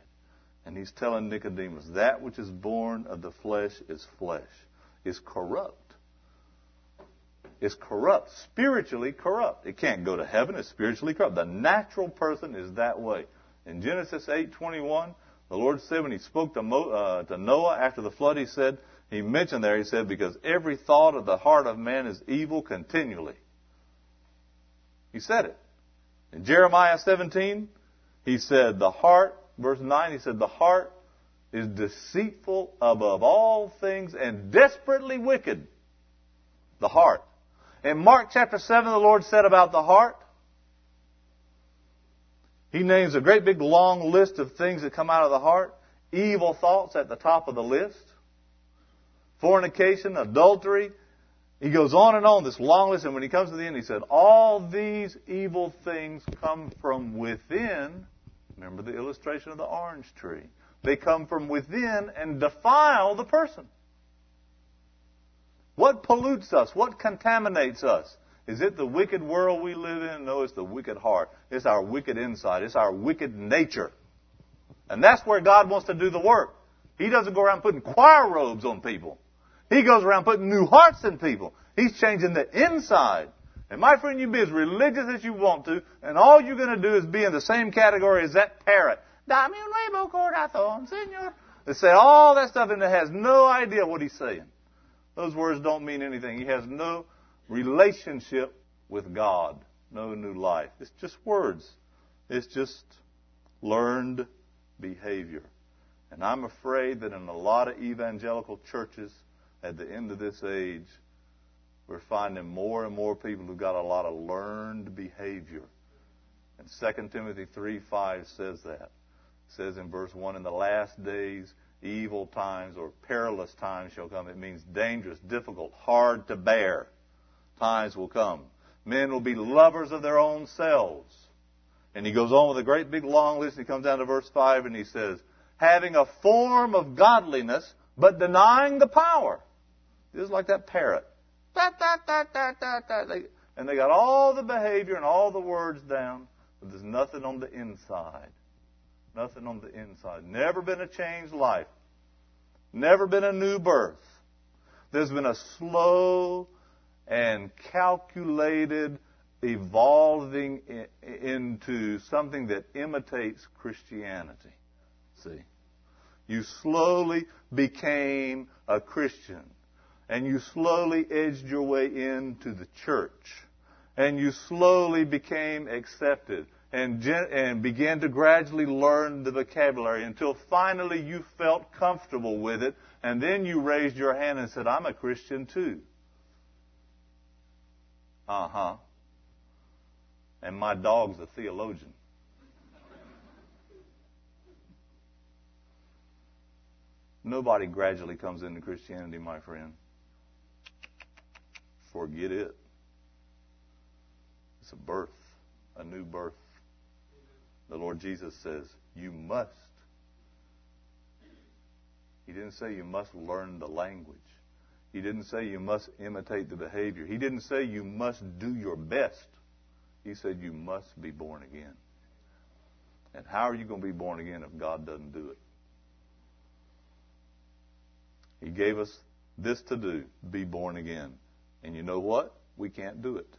And he's telling Nicodemus, that which is born of the flesh is flesh, is corrupt. Is corrupt, spiritually corrupt. It can't go to heaven, it's spiritually corrupt. The natural person is that way. In Genesis 8:21, the Lord said when He spoke to, Mo, uh, to Noah after the flood, He said, He mentioned there, He said, because every thought of the heart of man is evil continually. He said it. In Jeremiah 17, He said, the heart, verse 9, He said, the heart is deceitful above all things and desperately wicked. The heart. In Mark chapter 7, the Lord said about the heart, he names a great big long list of things that come out of the heart. Evil thoughts at the top of the list. Fornication, adultery. He goes on and on this long list, and when he comes to the end, he said, All these evil things come from within. Remember the illustration of the orange tree. They come from within and defile the person. What pollutes us? What contaminates us? Is it the wicked world we live in? No, it's the wicked heart. It's our wicked inside. It's our wicked nature. And that's where God wants to do the work. He doesn't go around putting choir robes on people. He goes around putting new hearts in people. He's changing the inside. And my friend, you be as religious as you want to, and all you're going to do is be in the same category as that parrot. Dame un nuevo corazón, señor. They say all that stuff and it has no idea what he's saying. Those words don't mean anything. He has no relationship with God, no new life. It's just words. It's just learned behavior. And I'm afraid that in a lot of evangelical churches at the end of this age, we're finding more and more people who've got a lot of learned behavior. And 2 Timothy 3 5 says that. It says in verse 1 In the last days, evil times or perilous times shall come. It means dangerous, difficult, hard to bear times will come. Men will be lovers of their own selves. And he goes on with a great big long list. He comes down to verse 5 and he says, having a form of godliness, but denying the power. Just like that parrot. And they got all the behavior and all the words down, but there's nothing on the inside. Nothing on the inside. Never been a changed life. Never been a new birth. There's been a slow and calculated evolving into something that imitates Christianity. See? You slowly became a Christian. And you slowly edged your way into the church. And you slowly became accepted and, and began to gradually learn the vocabulary until finally you felt comfortable with it. And then you raised your hand and said, I'm a Christian too. Uh huh. And my dog's a theologian. Nobody gradually comes into Christianity, my friend. Forget it. It's a birth, a new birth. The Lord Jesus says, You must. He didn't say you must learn the language. He didn't say you must imitate the behavior. He didn't say you must do your best. He said you must be born again. And how are you going to be born again if God doesn't do it? He gave us this to do be born again. And you know what? We can't do it.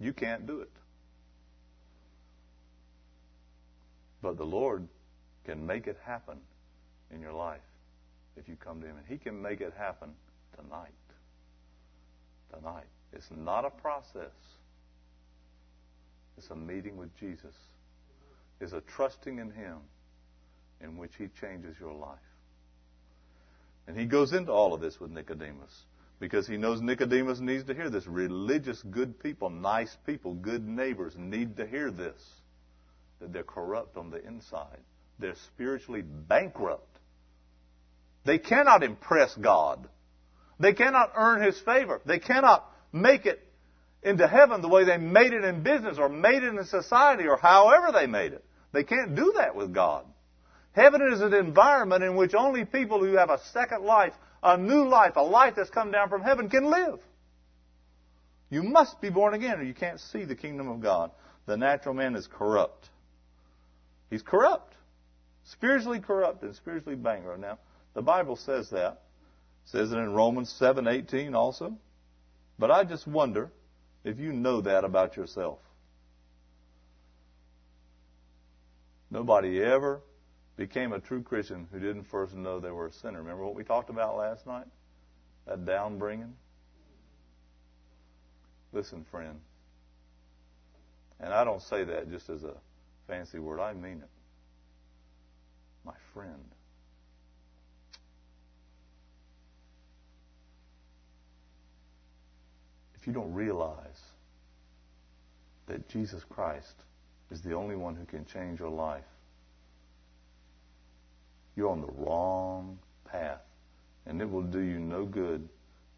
You can't do it. But the Lord can make it happen in your life if you come to Him. And He can make it happen tonight. Tonight. It's not a process, it's a meeting with Jesus. It's a trusting in Him in which He changes your life. And He goes into all of this with Nicodemus because He knows Nicodemus needs to hear this. Religious, good people, nice people, good neighbors need to hear this that they're corrupt on the inside. They're spiritually bankrupt. They cannot impress God. They cannot earn His favor. They cannot make it into heaven the way they made it in business or made it in society or however they made it. They can't do that with God. Heaven is an environment in which only people who have a second life, a new life, a life that's come down from heaven can live. You must be born again or you can't see the kingdom of God. The natural man is corrupt. He's corrupt. Spiritually corrupt and spiritually bankrupt. Now, the Bible says that. It says it in Romans 7:18 also. But I just wonder if you know that about yourself. Nobody ever became a true Christian who didn't first know they were a sinner. Remember what we talked about last night? That down bringing? Listen, friend. And I don't say that just as a fancy word, I mean it. My friend. You don't realize that Jesus Christ is the only one who can change your life, you're on the wrong path. And it will do you no good,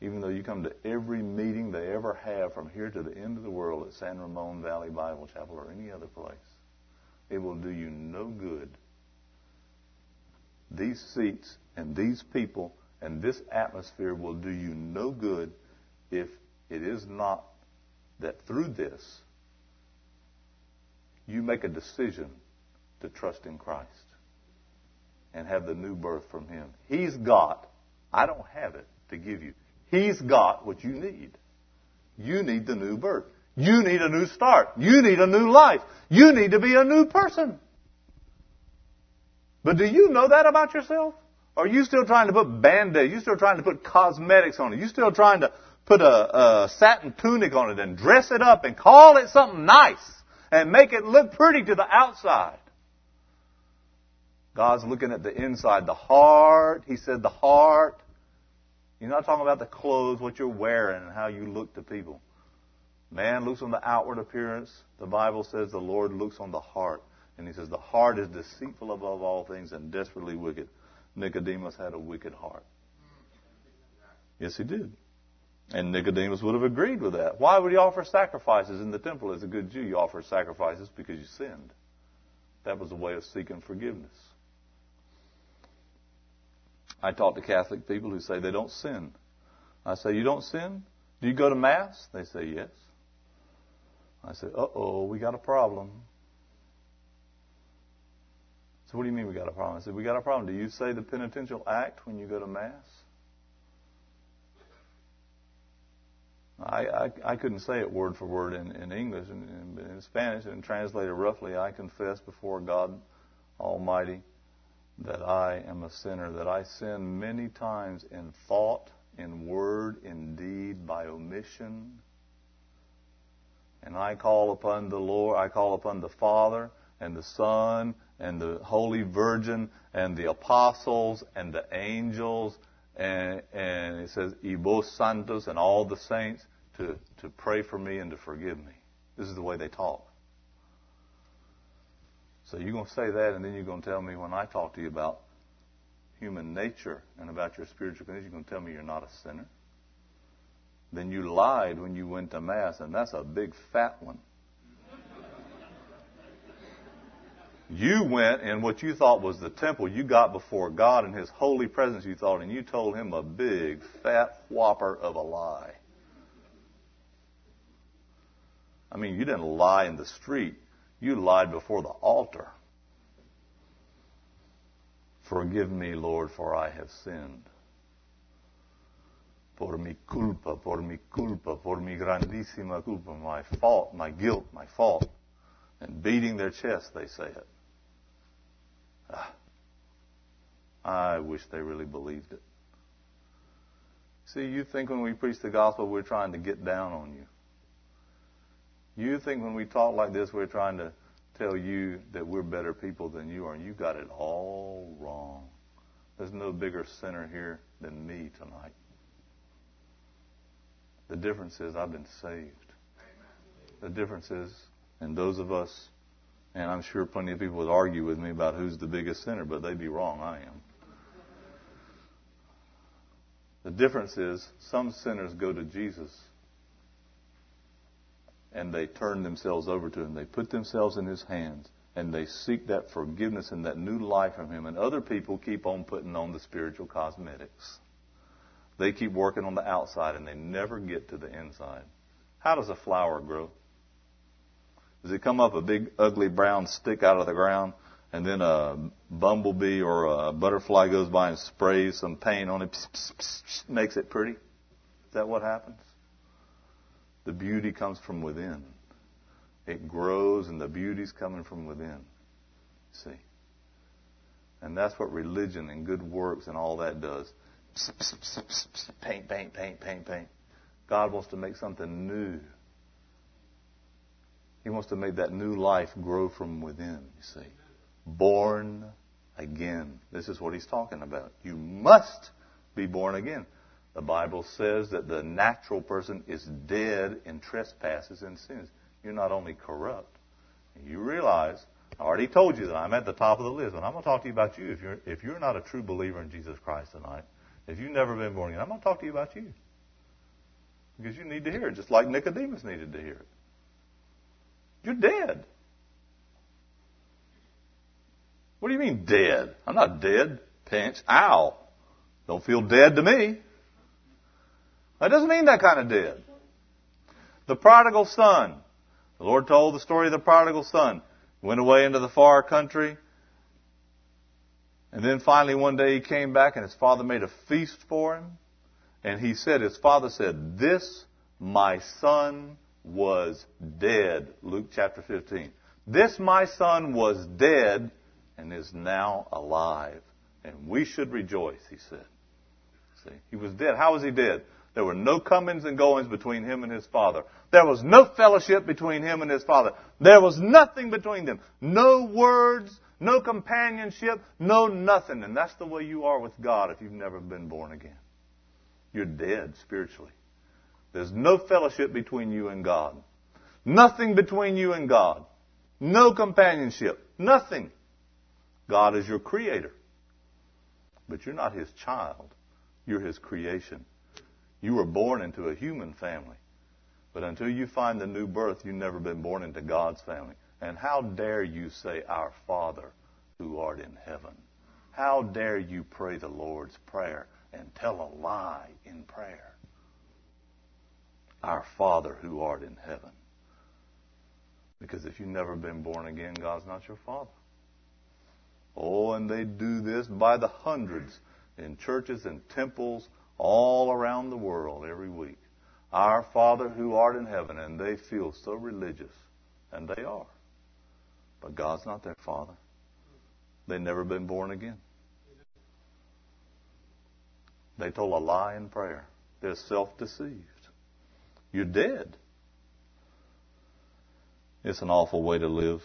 even though you come to every meeting they ever have from here to the end of the world at San Ramon Valley Bible Chapel or any other place. It will do you no good. These seats and these people and this atmosphere will do you no good if it is not that through this you make a decision to trust in Christ and have the new birth from Him. He's got, I don't have it to give you. He's got what you need. You need the new birth. You need a new start. You need a new life. You need to be a new person. But do you know that about yourself? Are you still trying to put band-aids? You still trying to put cosmetics on it? You still trying to put a, a satin tunic on it and dress it up and call it something nice and make it look pretty to the outside. God's looking at the inside, the heart. He said the heart. You're not talking about the clothes, what you're wearing, and how you look to people. Man looks on the outward appearance. The Bible says the Lord looks on the heart. And he says the heart is deceitful above all things and desperately wicked. Nicodemus had a wicked heart. Yes, he did. And Nicodemus would have agreed with that. Why would he offer sacrifices in the temple? As a good Jew, you offer sacrifices because you sinned. That was a way of seeking forgiveness. I talk to Catholic people who say they don't sin I say, You don't sin? Do you go to Mass? They say, Yes. I say, Uh oh, we got a problem. So, what do you mean we got a problem? I said, We got a problem. Do you say the penitential act when you go to Mass? I, I, I couldn't say it word for word in, in English. In, in, in Spanish and translated roughly, I confess before God Almighty that I am a sinner, that I sin many times in thought, in word, in deed, by omission. And I call upon the Lord, I call upon the Father and the Son and the Holy Virgin and the apostles and the angels and, and it says, y santos and all the saints to, to pray for me and to forgive me. This is the way they talk. So you're going to say that, and then you're going to tell me when I talk to you about human nature and about your spiritual condition, you're going to tell me you're not a sinner. Then you lied when you went to Mass, and that's a big fat one. You went in what you thought was the temple. You got before God in His holy presence, you thought, and you told Him a big, fat whopper of a lie. I mean, you didn't lie in the street. You lied before the altar. Forgive me, Lord, for I have sinned. Por mi culpa, por mi culpa, por mi grandísima culpa, my fault, my guilt, my fault. And beating their chest, they say it. Ah, I wish they really believed it. See, you think when we preach the gospel, we're trying to get down on you. You think when we talk like this, we're trying to tell you that we're better people than you are, and you got it all wrong. There's no bigger sinner here than me tonight. The difference is I've been saved. The difference is, and those of us, and I'm sure plenty of people would argue with me about who's the biggest sinner, but they'd be wrong. I am. The difference is some sinners go to Jesus and they turn themselves over to Him. They put themselves in His hands and they seek that forgiveness and that new life from Him. And other people keep on putting on the spiritual cosmetics. They keep working on the outside and they never get to the inside. How does a flower grow? Does it come up a big, ugly brown stick out of the ground and then a bumblebee or a butterfly goes by and sprays some paint on it, makes it pretty? Is that what happens? The beauty comes from within. It grows and the beauty's coming from within. See? And that's what religion and good works and all that does. Paint, paint, paint, paint, paint. God wants to make something new. He wants to make that new life grow from within, you see. Born again. This is what he's talking about. You must be born again. The Bible says that the natural person is dead in trespasses and sins. You're not only corrupt, you realize, I already told you that I'm at the top of the list, and I'm going to talk to you about you. If you're, if you're not a true believer in Jesus Christ tonight, if you've never been born again, I'm going to talk to you about you. Because you need to hear it, just like Nicodemus needed to hear it. You're dead. What do you mean dead? I'm not dead. Pinch. Ow. Don't feel dead to me. That doesn't mean that kind of dead. The prodigal son. The Lord told the story of the prodigal son. Went away into the far country. And then finally one day he came back and his father made a feast for him. And he said, his father said, this my son was dead. Luke chapter 15. This my son was dead and is now alive. And we should rejoice, he said. See, he was dead. How was he dead? There were no comings and goings between him and his father. There was no fellowship between him and his father. There was nothing between them. No words, no companionship, no nothing. And that's the way you are with God if you've never been born again. You're dead spiritually. There's no fellowship between you and God. Nothing between you and God. No companionship. Nothing. God is your creator. But you're not his child. You're his creation. You were born into a human family. But until you find the new birth, you've never been born into God's family. And how dare you say, Our Father who art in heaven? How dare you pray the Lord's Prayer and tell a lie in prayer? Our Father who art in heaven. Because if you've never been born again, God's not your Father. Oh, and they do this by the hundreds in churches and temples all around the world every week. Our Father who art in heaven, and they feel so religious, and they are. But God's not their Father. They've never been born again. They told a lie in prayer. They're self deceived. You're dead. It's an awful way to live.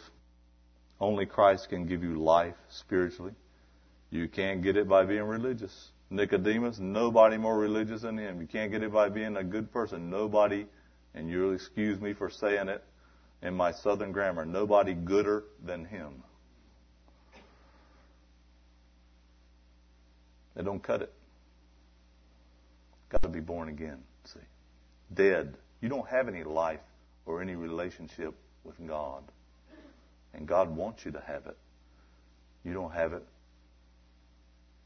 Only Christ can give you life spiritually. You can't get it by being religious. Nicodemus, nobody more religious than him. You can't get it by being a good person. Nobody, and you'll excuse me for saying it in my southern grammar, nobody gooder than him. They don't cut it. Got to be born again, see. Dead. You don't have any life or any relationship with God. And God wants you to have it. You don't have it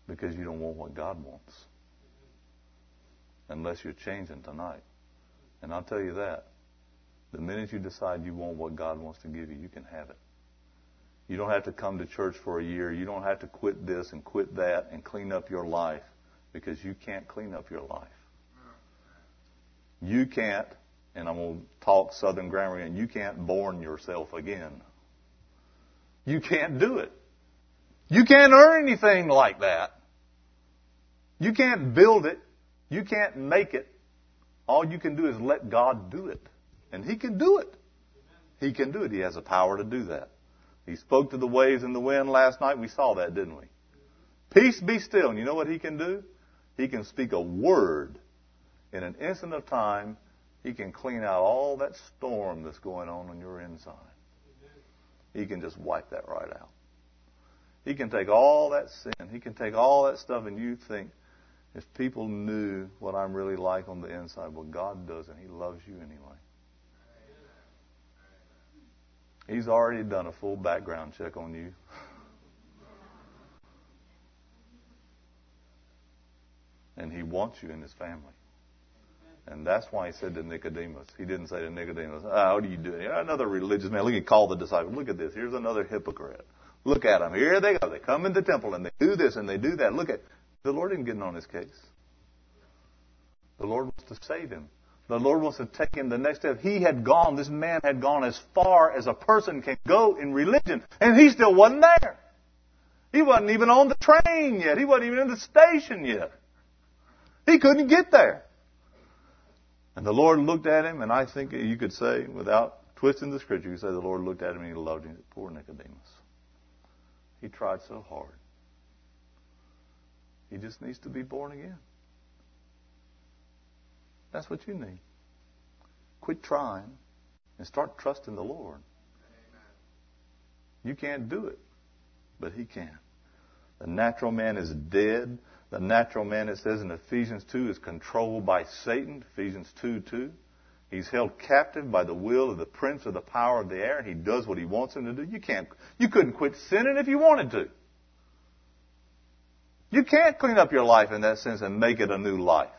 because you don't want what God wants. Unless you're changing tonight. And I'll tell you that. The minute you decide you want what God wants to give you, you can have it. You don't have to come to church for a year. You don't have to quit this and quit that and clean up your life because you can't clean up your life. You can't, and I'm going to talk Southern grammar, and you can't born yourself again. You can't do it. You can't earn anything like that. You can't build it. You can't make it. All you can do is let God do it. And He can do it. He can do it. He has the power to do that. He spoke to the waves and the wind last night. We saw that, didn't we? Peace be still. And you know what He can do? He can speak a word in an instant of time. He can clean out all that storm that's going on on your inside. He can just wipe that right out. He can take all that sin. He can take all that stuff, and you think, if people knew what I'm really like on the inside, well, God doesn't. He loves you anyway. He's already done a full background check on you. and he wants you in his family. And that's why he said to Nicodemus, he didn't say to Nicodemus, oh, how do you do it? Another religious man. Look, he called the disciples. Look at this. Here's another hypocrite. Look at them. Here they go. They come in the temple and they do this and they do that. Look at, the Lord didn't get on his case. The Lord wants to save him. The Lord wants to take him the next step. He had gone, this man had gone as far as a person can go in religion, and he still wasn't there. He wasn't even on the train yet. He wasn't even in the station yet. He couldn't get there. And the Lord looked at him, and I think you could say, without twisting the scripture, you could say the Lord looked at him and he loved him. Poor Nicodemus. He tried so hard. He just needs to be born again. That's what you need. Quit trying and start trusting the Lord. You can't do it, but He can. The natural man is dead. The natural man, it says in Ephesians 2, is controlled by Satan. Ephesians 2 2. He's held captive by the will of the prince of the power of the air. and He does what he wants him to do. You can't, you couldn't quit sinning if you wanted to. You can't clean up your life in that sense and make it a new life.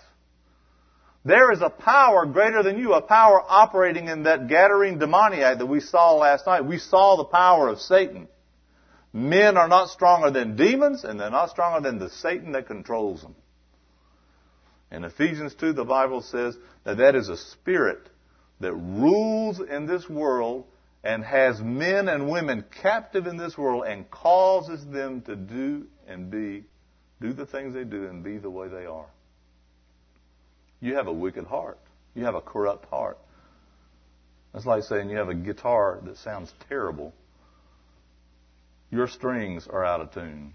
There is a power greater than you, a power operating in that Gadarene demoniac that we saw last night. We saw the power of Satan. Men are not stronger than demons, and they're not stronger than the Satan that controls them. In Ephesians 2, the Bible says that that is a spirit that rules in this world and has men and women captive in this world and causes them to do and be do the things they do and be the way they are. You have a wicked heart. You have a corrupt heart. That's like saying you have a guitar that sounds terrible. Your strings are out of tune.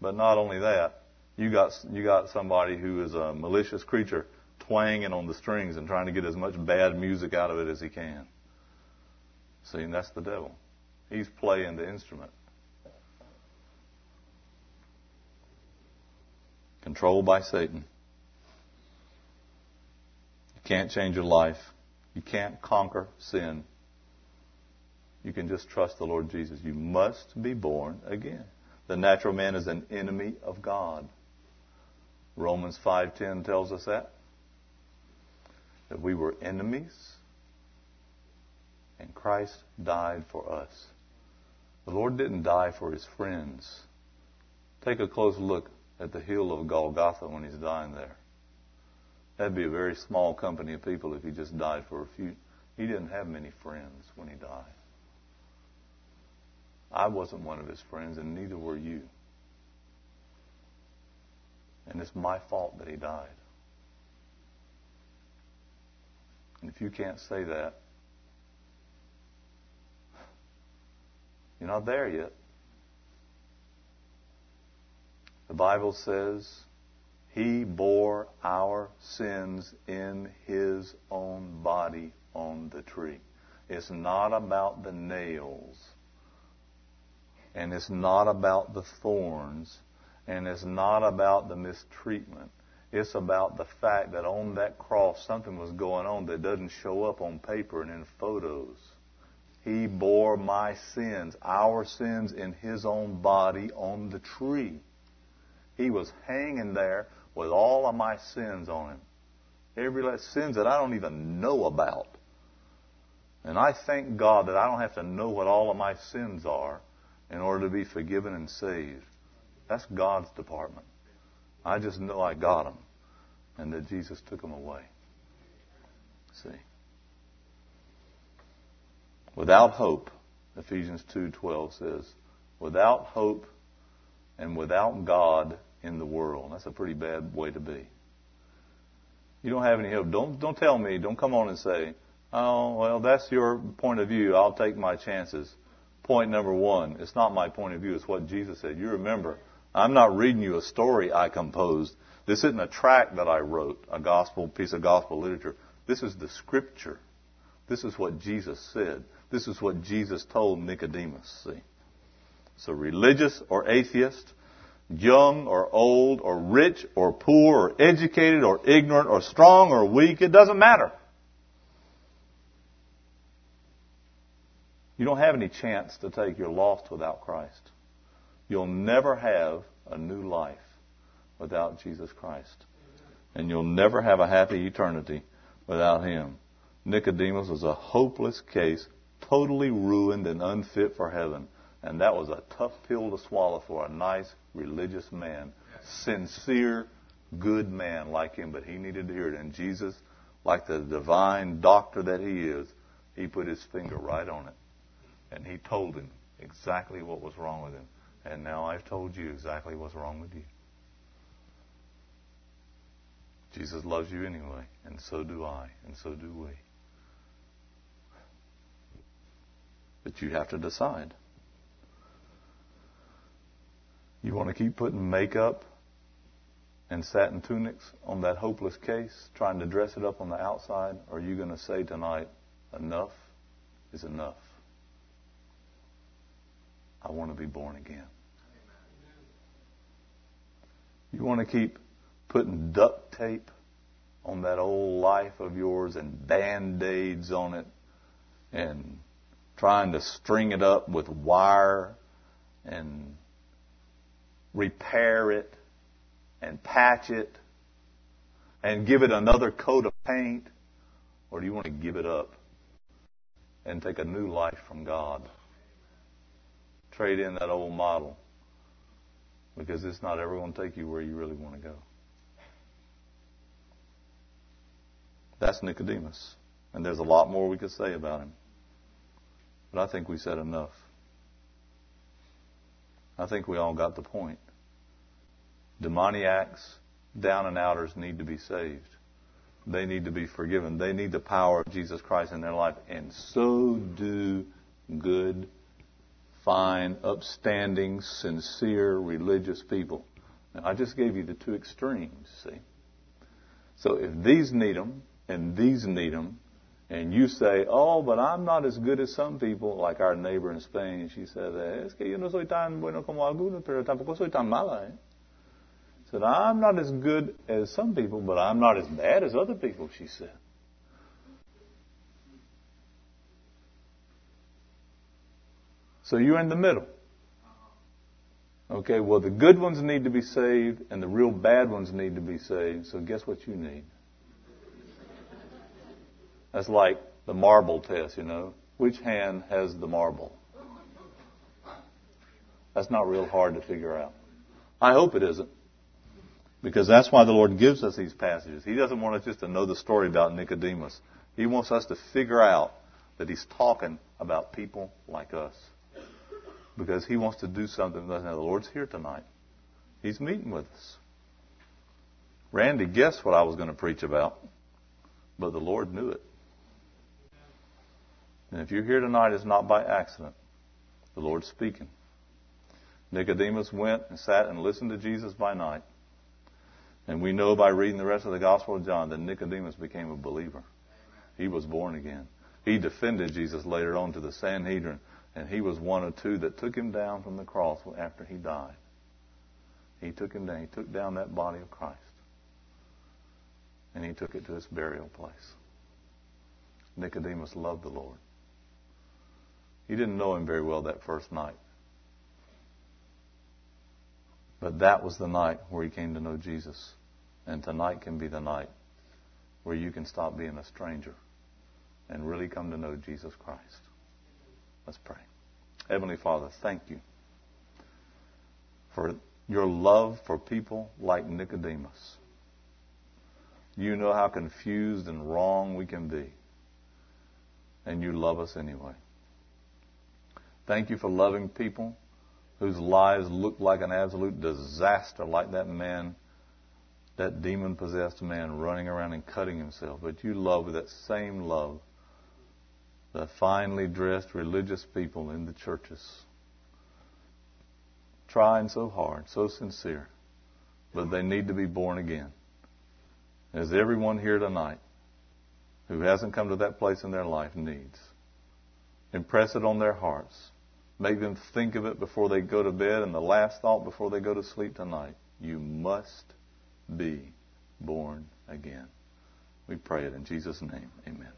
But not only that, you got, you got somebody who is a malicious creature twanging on the strings and trying to get as much bad music out of it as he can. See, and that's the devil. He's playing the instrument. Controlled by Satan. You can't change your life. You can't conquer sin. You can just trust the Lord Jesus. You must be born again. The natural man is an enemy of God. Romans 5:10 tells us that. that we were enemies and Christ died for us. The Lord didn't die for his friends. Take a close look at the hill of Golgotha when he's dying there. That'd be a very small company of people if he just died for a few. He didn't have many friends when he died. I wasn't one of his friends, and neither were you. And it's my fault that he died. And if you can't say that, you're not there yet. The Bible says he bore our sins in his own body on the tree. It's not about the nails. And it's not about the thorns. And it's not about the mistreatment. It's about the fact that on that cross something was going on that doesn't show up on paper and in photos. He bore my sins, our sins in his own body on the tree. He was hanging there with all of my sins on him. Every last sins that I don't even know about. And I thank God that I don't have to know what all of my sins are in order to be forgiven and saved. That's God's department. I just know I got them and that Jesus took them away. See. Without hope, Ephesians 2:12 says, without hope and without God in the world. That's a pretty bad way to be. You don't have any hope. Don't don't tell me. Don't come on and say, "Oh, well, that's your point of view. I'll take my chances." Point number one. It's not my point of view. It's what Jesus said. You remember, I'm not reading you a story I composed. This isn't a tract that I wrote, a gospel piece of gospel literature. This is the scripture. This is what Jesus said. This is what Jesus told Nicodemus. See, so religious or atheist, young or old or rich or poor or educated or ignorant or strong or weak, it doesn't matter. You don't have any chance to take. You're lost without Christ. You'll never have a new life without Jesus Christ. And you'll never have a happy eternity without Him. Nicodemus was a hopeless case, totally ruined and unfit for heaven. And that was a tough pill to swallow for a nice, religious man. Sincere, good man like him, but he needed to hear it. And Jesus, like the divine doctor that he is, he put his finger right on it. And he told him exactly what was wrong with him. And now I've told you exactly what's wrong with you. Jesus loves you anyway, and so do I, and so do we. But you have to decide. You want to keep putting makeup and satin tunics on that hopeless case, trying to dress it up on the outside? Or are you going to say tonight, enough is enough? I want to be born again. You want to keep putting duct tape on that old life of yours and band aids on it and trying to string it up with wire and repair it and patch it and give it another coat of paint? Or do you want to give it up and take a new life from God? Trade in that old model because it's not ever going to take you where you really want to go. That's Nicodemus. And there's a lot more we could say about him. But I think we said enough. I think we all got the point. Demoniacs, down and outers need to be saved. They need to be forgiven. They need the power of Jesus Christ in their life. And so do good, fine, upstanding, sincere, religious people. Now, I just gave you the two extremes, see? So if these need them and these need them, and you say, oh, but I'm not as good as some people, like our neighbor in Spain, she said, es que yo no soy tan bueno como algunos, pero tampoco soy tan mala. Eh? Said, I'm not as good as some people, but I'm not as bad as other people, she said. So you're in the middle. Okay, well, the good ones need to be saved, and the real bad ones need to be saved. So guess what you need? That's like the marble test, you know. Which hand has the marble? That's not real hard to figure out. I hope it isn't. Because that's why the Lord gives us these passages. He doesn't want us just to know the story about Nicodemus. He wants us to figure out that He's talking about people like us. Because He wants to do something with us. Now, the Lord's here tonight. He's meeting with us. Randy guessed what I was going to preach about, but the Lord knew it. And if you're here tonight, it's not by accident. The Lord's speaking. Nicodemus went and sat and listened to Jesus by night. And we know by reading the rest of the Gospel of John that Nicodemus became a believer. He was born again. He defended Jesus later on to the Sanhedrin, and he was one of two that took him down from the cross after he died. He took him down. He took down that body of Christ. And he took it to its burial place. Nicodemus loved the Lord. He didn't know him very well that first night. But that was the night where he came to know Jesus. And tonight can be the night where you can stop being a stranger and really come to know Jesus Christ. Let's pray. Heavenly Father, thank you for your love for people like Nicodemus. You know how confused and wrong we can be. And you love us anyway. Thank you for loving people whose lives look like an absolute disaster, like that man, that demon possessed man running around and cutting himself. But you love with that same love the finely dressed religious people in the churches. Trying so hard, so sincere, but they need to be born again. As everyone here tonight who hasn't come to that place in their life needs. Impress it on their hearts Make them think of it before they go to bed and the last thought before they go to sleep tonight. You must be born again. We pray it in Jesus' name. Amen.